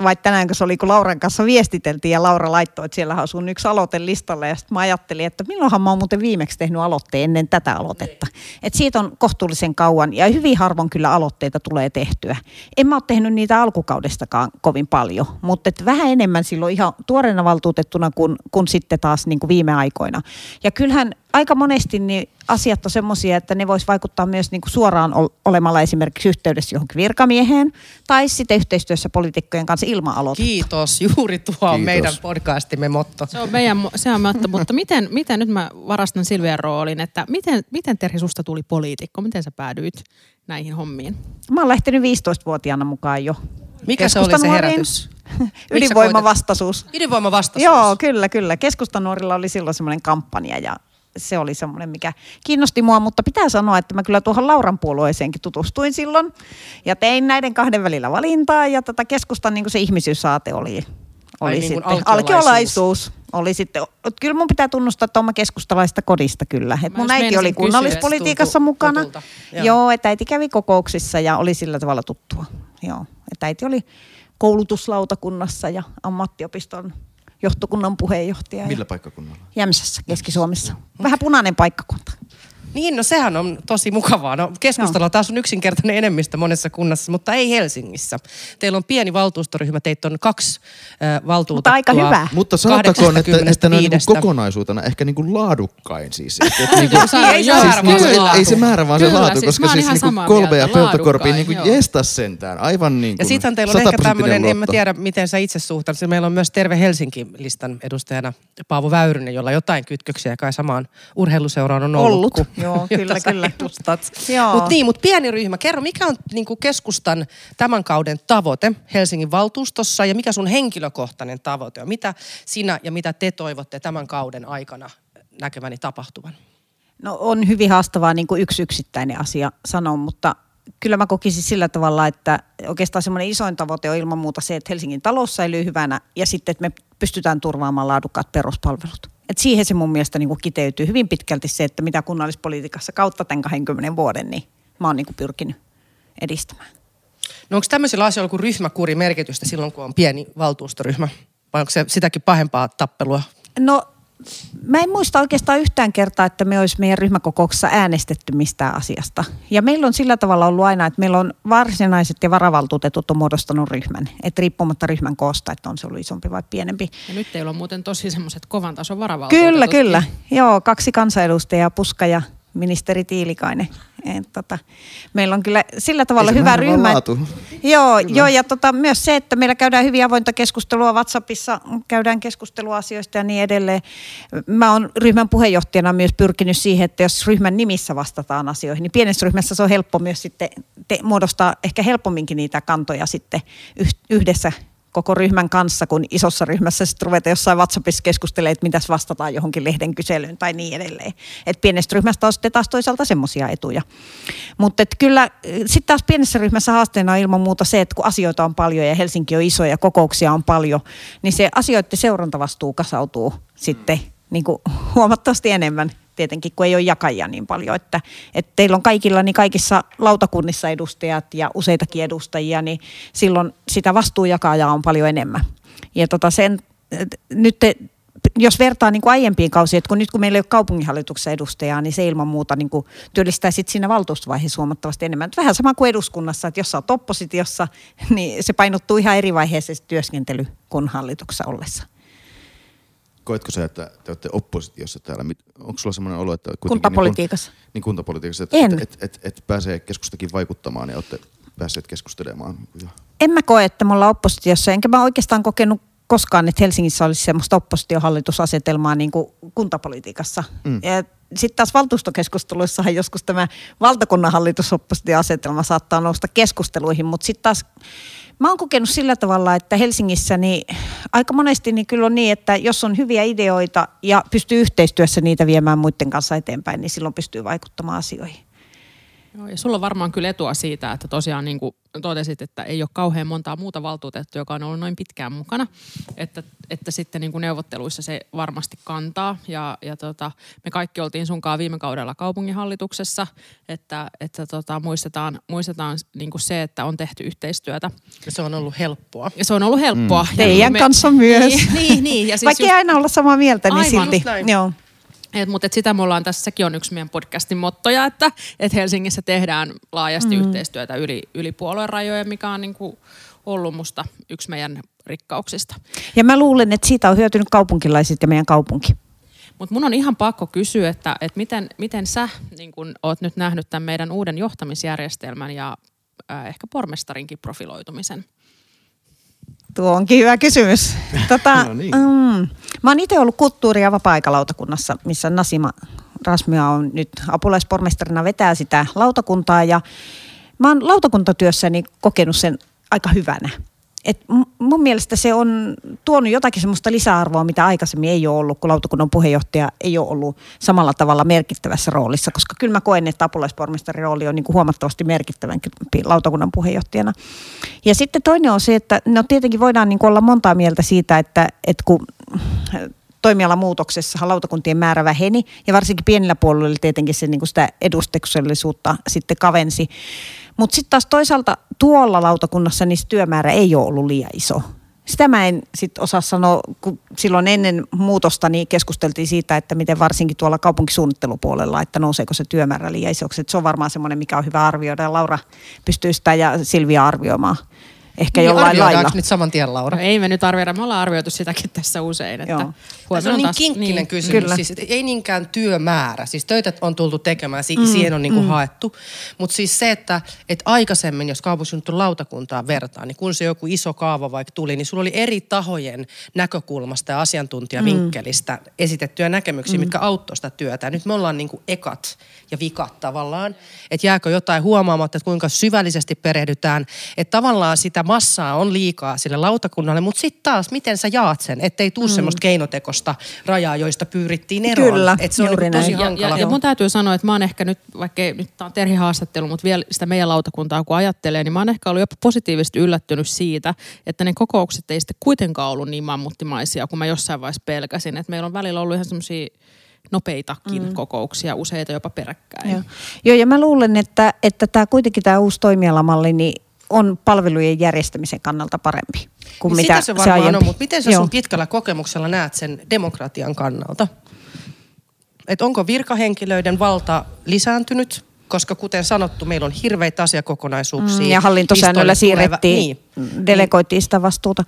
vai tänään, kun se oli, kun Lauran kanssa viestiteltiin ja Laura laittoi, että siellä on sun yksi aloite listalla ja sitten mä ajattelin, että milloinhan mä oon muuten viimeksi tehnyt aloitteen ennen tätä aloitetta. että siitä on kohtuullisen kauan ja hyvin harvoin kyllä aloitteita tulee tehtyä. En mä ole tehnyt niitä alkukaudestakaan kovin paljon, mutta et vähän enemmän silloin ihan tuoreena valtuutettuna kuin, kuin sitten taas niin kuin viime aikoina. Ja kyllähän aika monesti niin asiat on semmoisia, että ne vois vaikuttaa myös niin kuin suoraan olemalla esimerkiksi yhteydessä johonkin virkamieheen tai sitten yhteistyössä poliitikkojen kanssa ilman aloitetta.
Kiitos, juuri tuo Kiitos. on meidän podcastimme motto.
Se on meidän se on motto, mutta miten, miten, nyt mä varastan Silvian roolin, että miten, miten Terhi susta tuli poliitikko? Miten sä päädyit näihin hommiin?
Mä oon lähtenyt 15-vuotiaana mukaan jo.
Mikä se oli se herätys?
Ydinvoimavastaisuus.
Ydinvoimavastaisuus?
Joo, kyllä, kyllä. Keskustanuorilla oli silloin semmoinen kampanja ja se oli semmoinen, mikä kiinnosti mua, mutta pitää sanoa, että mä kyllä tuohon Lauran puolueeseenkin tutustuin silloin ja tein näiden kahden välillä valintaa ja tätä keskustan niin se ihmisyyssaate oli, oli niin sitten alkiolaisuus. alkiolaisuus. Oli sitten, kyllä mun pitää tunnustaa, että oma keskustalaista kodista kyllä. Et mun äiti oli kunnallispolitiikassa mukana. Joo. Joo, että äiti kävi kokouksissa ja oli sillä tavalla tuttua. Joo, että äiti oli koulutuslautakunnassa ja ammattiopiston johtokunnan puheenjohtaja.
Millä paikkakunnalla?
Jämsässä, Keski-Suomessa. Vähän punainen paikkakunta.
Niin, no sehän on tosi mukavaa. No keskustella taas on yksinkertainen enemmistö monessa kunnassa, mutta ei Helsingissä. Teillä on pieni valtuustoryhmä, teitä on kaksi äh, valtuutettua.
Mutta aika hyvä.
Mutta sanottakoon, että, että ne on niin
85.
kokonaisuutena ehkä niin kuin laadukkain siis. Et, et niin
Joo,
kuin,
se on-
ei se määrä, vaan
niin
se
ei,
laatu.
ei se määrä, vaan se
Kyllä,
laatu,
siis
koska siis niin kuin
samaa
Kolbe ja Peltokorpi niin kuin jestas sentään. Aivan niin kuin
Ja sitten teillä on ehkä
100-prosenttinen
tämmöinen, en mä tiedä miten sä itse suhtaudut. Meillä on myös Terve Helsinki-listan edustajana Paavo Väyrynen, jolla jotain kytköksiä kai samaan urheiluseuraan on ollut.
Ollut. Joo, kyllä, kyllä.
edustat. Mutta niin, mutta pieni ryhmä. Kerro, mikä on niin kuin keskustan tämän kauden tavoite Helsingin valtuustossa ja mikä sun henkilökohtainen tavoite on? Mitä sinä ja mitä te toivotte tämän kauden aikana näkeväni tapahtuvan?
No on hyvin haastavaa niin kuin yksi yksittäinen asia sanoa, mutta kyllä mä kokisin sillä tavalla, että oikeastaan semmoinen isoin tavoite on ilman muuta se, että Helsingin talous säilyy hyvänä ja sitten, että me pystytään turvaamaan laadukkaat peruspalvelut. Et siihen se mun mielestä niin kuin kiteytyy hyvin pitkälti se, että mitä kunnallispolitiikassa kautta tämän 20 vuoden, niin mä oon niin kuin pyrkinyt edistämään.
No onko tämmöisillä asioilla kuin ryhmäkuri merkitystä silloin, kun on pieni valtuustoryhmä? Vai onko se sitäkin pahempaa tappelua?
No mä en muista oikeastaan yhtään kertaa, että me olisi meidän ryhmäkokouksessa äänestetty mistään asiasta. Ja meillä on sillä tavalla ollut aina, että meillä on varsinaiset ja varavaltuutetut on muodostanut ryhmän. Että riippumatta ryhmän koosta, että on se ollut isompi vai pienempi.
Ja nyt teillä on muuten tosi semmoiset kovan tason varavaltuutetut.
Kyllä, kyllä. Joo, kaksi kansanedustajaa, Puska ja ministeri Tiilikainen. Et, tota, meillä on kyllä sillä tavalla hyvä ryhmä.
laatu.
Joo, joo, ja tota, myös se, että meillä käydään hyvin avointa keskustelua WhatsAppissa, käydään keskustelua asioista ja niin edelleen. Mä oon ryhmän puheenjohtajana myös pyrkinyt siihen, että jos ryhmän nimissä vastataan asioihin, niin pienessä ryhmässä se on helppo myös sitten te, muodostaa ehkä helpomminkin niitä kantoja sitten yh- yhdessä koko ryhmän kanssa, kun isossa ryhmässä sitten ruveta jossain WhatsAppissa keskustelemaan, että mitäs vastataan johonkin lehden kyselyyn tai niin edelleen. Et pienestä ryhmästä on sitten taas toisaalta semmoisia etuja. Mutta kyllä sitten taas pienessä ryhmässä haasteena on ilman muuta se, että kun asioita on paljon ja Helsinki on iso ja kokouksia on paljon, niin se asioiden seurantavastuu kasautuu sitten niin kuin huomattavasti enemmän tietenkin, kun ei ole jakajia niin paljon. Että, että teillä on kaikilla niin kaikissa lautakunnissa edustajat ja useitakin edustajia, niin silloin sitä vastuujakajaa on paljon enemmän. Ja tota sen, nyt te, jos vertaa niin kuin aiempiin kausiin, että kun nyt kun meillä ei ole kaupunginhallituksessa edustajaa, niin se ilman muuta niin kuin työllistää sit siinä valtuustovaiheessa huomattavasti enemmän. Et vähän sama kuin eduskunnassa, että jos sä oot oppositiossa, niin se painottuu ihan eri vaiheessa työskentely kuin hallituksessa ollessa.
Koetko sä, että te olette oppositiossa täällä? Onko sulla semmoinen olo, että... kuitenkin
Kuntapolitiikassa.
Niin, kun, niin kuntapolitiikassa, että
En.
et, et, et, et pääsee keskustakin vaikuttamaan ja olette päässeet keskustelemaan.
En mä koe, että me ollaan oppositiossa, enkä mä oikeastaan kokenut koskaan, että Helsingissä olisi semmoista oppositiohallitusasetelmaa niin kuin kuntapolitiikassa. Mm. Ja sitten taas valtuustokeskusteluissahan joskus tämä valtakunnan hallitusoppositioasetelma saattaa nousta keskusteluihin, mutta sitten taas mä oon kokenut sillä tavalla, että Helsingissä niin aika monesti niin kyllä on niin, että jos on hyviä ideoita ja pystyy yhteistyössä niitä viemään muiden kanssa eteenpäin, niin silloin pystyy vaikuttamaan asioihin.
Joo, ja sulla on varmaan kyllä etua siitä, että tosiaan niin kuin totesit, että ei ole kauhean montaa muuta valtuutettua, joka on ollut noin pitkään mukana. Että, että sitten niin kuin neuvotteluissa se varmasti kantaa. Ja, ja tota, me kaikki oltiin sunkaan viime kaudella kaupunginhallituksessa, että, että tota, muistetaan, muistetaan niin kuin se, että on tehty yhteistyötä.
Ja se on ollut helppoa.
Ja se on ollut helppoa. Ja
Teidän
me-
kanssa myös.
Niin, niin, niin. Ja siis
Vaikka
just-
ei aina olla samaa mieltä, niin
Aivan,
silti.
just näin.
Joo.
Et, mutta et sitä me ollaan tässä, sekin on yksi meidän podcastin mottoja, että et Helsingissä tehdään laajasti mm. yhteistyötä yli, yli puolueen rajojen, mikä on niinku ollut musta yksi meidän rikkauksista.
Ja mä luulen, että siitä on hyötynyt kaupunkilaiset ja meidän kaupunki.
Mutta mun on ihan pakko kysyä, että, että miten, miten sä niin kun oot nyt nähnyt tämän meidän uuden johtamisjärjestelmän ja äh, ehkä pormestarinkin profiloitumisen?
Tuo onkin hyvä kysymys. Tota,
No niin.
mm, mä oon itse ollut kulttuuri- ja vapaa-aikalautakunnassa, missä Nasima Rasmia on nyt apulaispormestarina vetää sitä lautakuntaa ja mä oon lautakuntatyössäni kokenut sen aika hyvänä. Et mun mielestä se on tuonut jotakin semmoista lisäarvoa, mitä aikaisemmin ei ole ollut, kun lautakunnan puheenjohtaja ei ole ollut samalla tavalla merkittävässä roolissa, koska kyllä mä koen, että apulaispormestarin rooli on niin kuin huomattavasti merkittävämpi lautakunnan puheenjohtajana. Ja sitten toinen on se, että no tietenkin voidaan niin kuin olla montaa mieltä siitä, että, että kun toimialamuutoksessa lautakuntien määrä väheni ja varsinkin pienillä puolueilla tietenkin se niin kuin sitä edustuksellisuutta sitten kavensi. Mutta sitten taas toisaalta tuolla lautakunnassa niin työmäärä ei ole ollut liian iso. Sitä mä en sit osaa sanoa, kun silloin ennen muutosta niin keskusteltiin siitä, että miten varsinkin tuolla kaupunkisuunnittelupuolella, että nouseeko se työmäärä liian isoksi. Että se on varmaan semmoinen, mikä on hyvä arvioida Laura pystyy sitä ja Silvia arvioimaan ehkä
Niin,
jollain
arvioidaanko
lailla.
nyt saman tien, Laura?
No ei me nyt arvioida, me ollaan arvioitu sitäkin tässä usein. Että
Joo.
se on niin
taas-
kinkkinen
niin.
kysymys.
Kyllä.
Siis, ei niinkään työmäärä. Siis töitä on tultu tekemään, si-
Mm,
siihen on niinku haettu. Mutta siis se, että et aikaisemmin, jos kaupunginsuunnittelun lautakuntaa vertaa, niin kun se joku iso kaava vaikka tuli, niin sulla oli eri tahojen näkökulmasta ja asiantuntijavinkkelistä
Mm.
esitettyjä näkemyksiä, mitkä auttoi sitä työtä. Ja nyt me ollaan niinku ekat ja vikat tavallaan. Että jääkö jotain huomaamatta, että kuinka syvällisesti perehdytään. Että tavallaan sitä massaa on liikaa sille lautakunnalle, mutta sitten taas, miten sä jaat sen, ettei tuu mm. semmoista keinotekosta rajaa, joista pyrittiin eroon.
Kyllä,
että se on niinku tosi.
Ja, ja, ja mun täytyy sanoa, että mä oon ehkä nyt, vaikka nyt tää on Terhi haastattelu, mutta vielä sitä meidän lautakuntaa kun ajattelee, niin mä oon ehkä ollut jopa positiivisesti yllättynyt siitä, että ne kokoukset ei sitten kuitenkaan ollut niin mammuttimaisia kuin mä jossain vaiheessa pelkäsin. Että meillä on välillä ollut ihan semmoisia nopeitakin mm. kokouksia, useita jopa peräkkäin.
Joo. Joo, ja mä luulen, että, että tämä kuitenkin tämä uusi toimialamalli niin on palvelujen järjestämisen kannalta parempi kuin
Niin
mitä
sitä se varmaan
aiempi.
on, mutta miten sä
Joo.
sun pitkällä kokemuksella näet sen demokratian kannalta? Et onko virkahenkilöiden valta lisääntynyt? Koska kuten sanottu, meillä on hirveitä asiakokonaisuuksia.
Mm, ja hallintosäännöllä
tuleva-
siirrettiin,
Niin.
delegoitiin sitä vastuuta.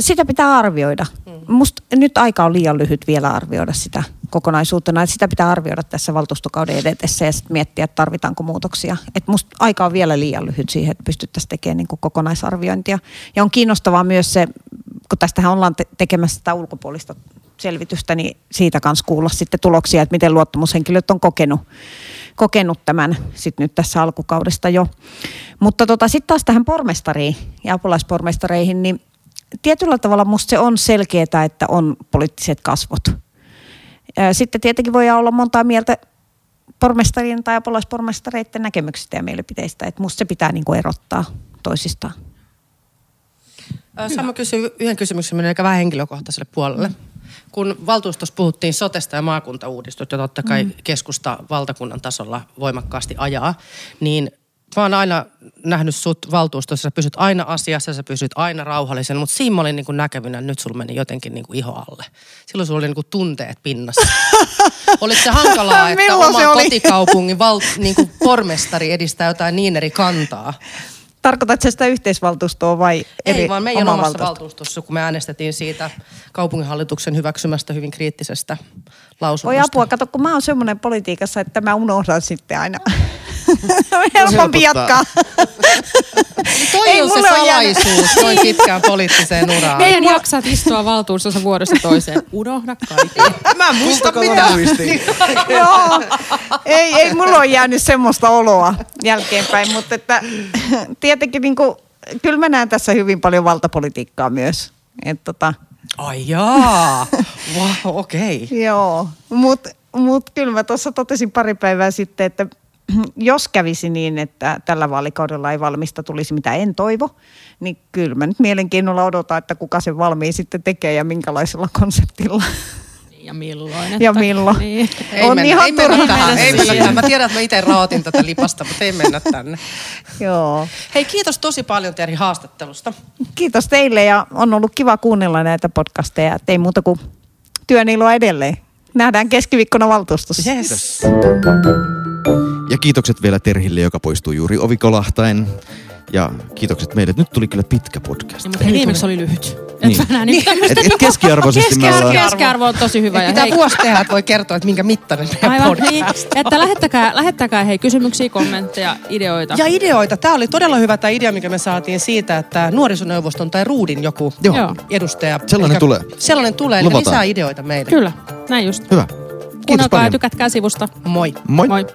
Sitä pitää arvioida.
Mm.
Musta nyt aika on liian lyhyt vielä arvioida sitä kokonaisuutena. Että sitä pitää arvioida tässä valtuustokauden edetessä ja sitten miettiä, että tarvitaanko muutoksia. Et musta aika on vielä liian lyhyt siihen, että pystyttäisiin tekemään niin kuin kokonaisarviointia. Ja on kiinnostavaa myös se, kun tästähän ollaan te- tekemässä sitä ulkopuolista selvitystä, niin siitä kanssa kuulla sitten tuloksia, että miten luottamushenkilöt on kokenut, kokenut tämän sit nyt tässä alkukaudesta jo. Mutta tota, sitten taas tähän pormestariin ja apulaispormestareihin, niin tietyllä tavalla musta se on selkeää, että on poliittiset kasvot. Sitten tietenkin voi olla montaa mieltä pormestarien tai apulaispormestareiden näkemyksistä ja mielipiteistä, että musta se pitää niinku erottaa toisistaan.
Sama kysyy yhden kysymyksen menee ehkä vähän henkilökohtaiselle puolelle. Mm. Kun valtuustossa puhuttiin sotesta ja maakuntauudistusta, jota totta kai mm. keskusta valtakunnan tasolla voimakkaasti ajaa, niin mä oon aina nähnyt sut valtuustossa, sä pysyt aina asiassa, sä pysyt aina rauhallisen, mutta siinä mä olin niin näkevinä, että nyt sulla meni jotenkin niin iho alle. Silloin sulla oli niin tunteet pinnassa. Oliko se hankalaa, että
Milloin
oma kotikaupungin val, niin kuin pormestari edistää jotain niin eri kantaa?
Tarkoitatko sitä yhteisvaltuustoa vai eri
Ei, vaan meidän omassa valtuustossa, kun me äänestettiin siitä kaupunginhallituksen hyväksymästä hyvin kriittisestä
Voi
lausunnosta.
apua, kato, kun mä oon semmoinen politiikassa, että mä unohdan sitten aina. Helpompi
helpottaa.
jatkaa.
Toi
Ei
on se salaisuus noin pitkään poliittiseen uraan.
Meidän jaksat istua valtuustossa vuodesta toiseen. Unohda kaikki.
Mä en muista mitään.
muistiin.
Joo, ei, ei mulla ole jäänyt semmoista oloa jälkeenpäin, mutta että, tietenkin niin kuin, kyllä mä näen tässä hyvin paljon valtapolitiikkaa myös. Et tota,
Ai jaa. Wow, okei. Okay.
joo, mutta mut kyllä mä tuossa totesin pari päivää sitten, että jos kävisi niin, että tällä vaalikaudella ei valmista tulisi mitä en toivo, niin kyllä mä nyt mielenkiinnolla odotan, että kuka sen valmiin sitten tekee ja minkälaisella konseptilla.
Ja milloin.
Ja milloin.
Niin.
Ei
On
mennä,
ihan
ei mennä tähän.
mennä
Ei mennä tähän. Mä tiedän, että mä itse raatin tätä lipasta, mutta ei mennä tänne.
Joo.
Hei, kiitos tosi paljon Terhi haastattelusta.
Kiitos teille ja on ollut kiva kuunnella näitä podcasteja. Et Ei muuta kuin työniloa edelleen. Nähdään keskiviikkona valtuustossa.
Yes.
Ja kiitokset vielä Terhille, joka poistuu juuri ovikolahtain. Ja kiitokset meille. Nyt tuli kyllä pitkä podcast.
Ja, mutta hei, viimeksi oli lyhyt. Et
Niin.
mä näen nyt
Et, et keskiarvoisesti me ollaan...
Keskiarvo on tosi hyvä. Ja
Pitää
hei,
vuosi tehdä, että voi kertoa, että minkä mittainen meidän
Aivan,
podcast.
niin, että lähettäkää, lähettäkää hei kysymyksiä, kommentteja, ideoita.
Ja ideoita. Tämä oli todella hyvä tämä idea, mikä me saatiin siitä, että nuorisoneuvoston tai Ruudin joku
Joo.
Edustaja.
Sellainen
Eli-
tulee.
Sellainen tulee, eli lisää ideoita meille.
Kyllä, näin just.
Hyvä. Kiitos
Kuunnelkaa ja
paljon.
tykätkää sivusta.
Moi.
Moi.
Moi.
Moi.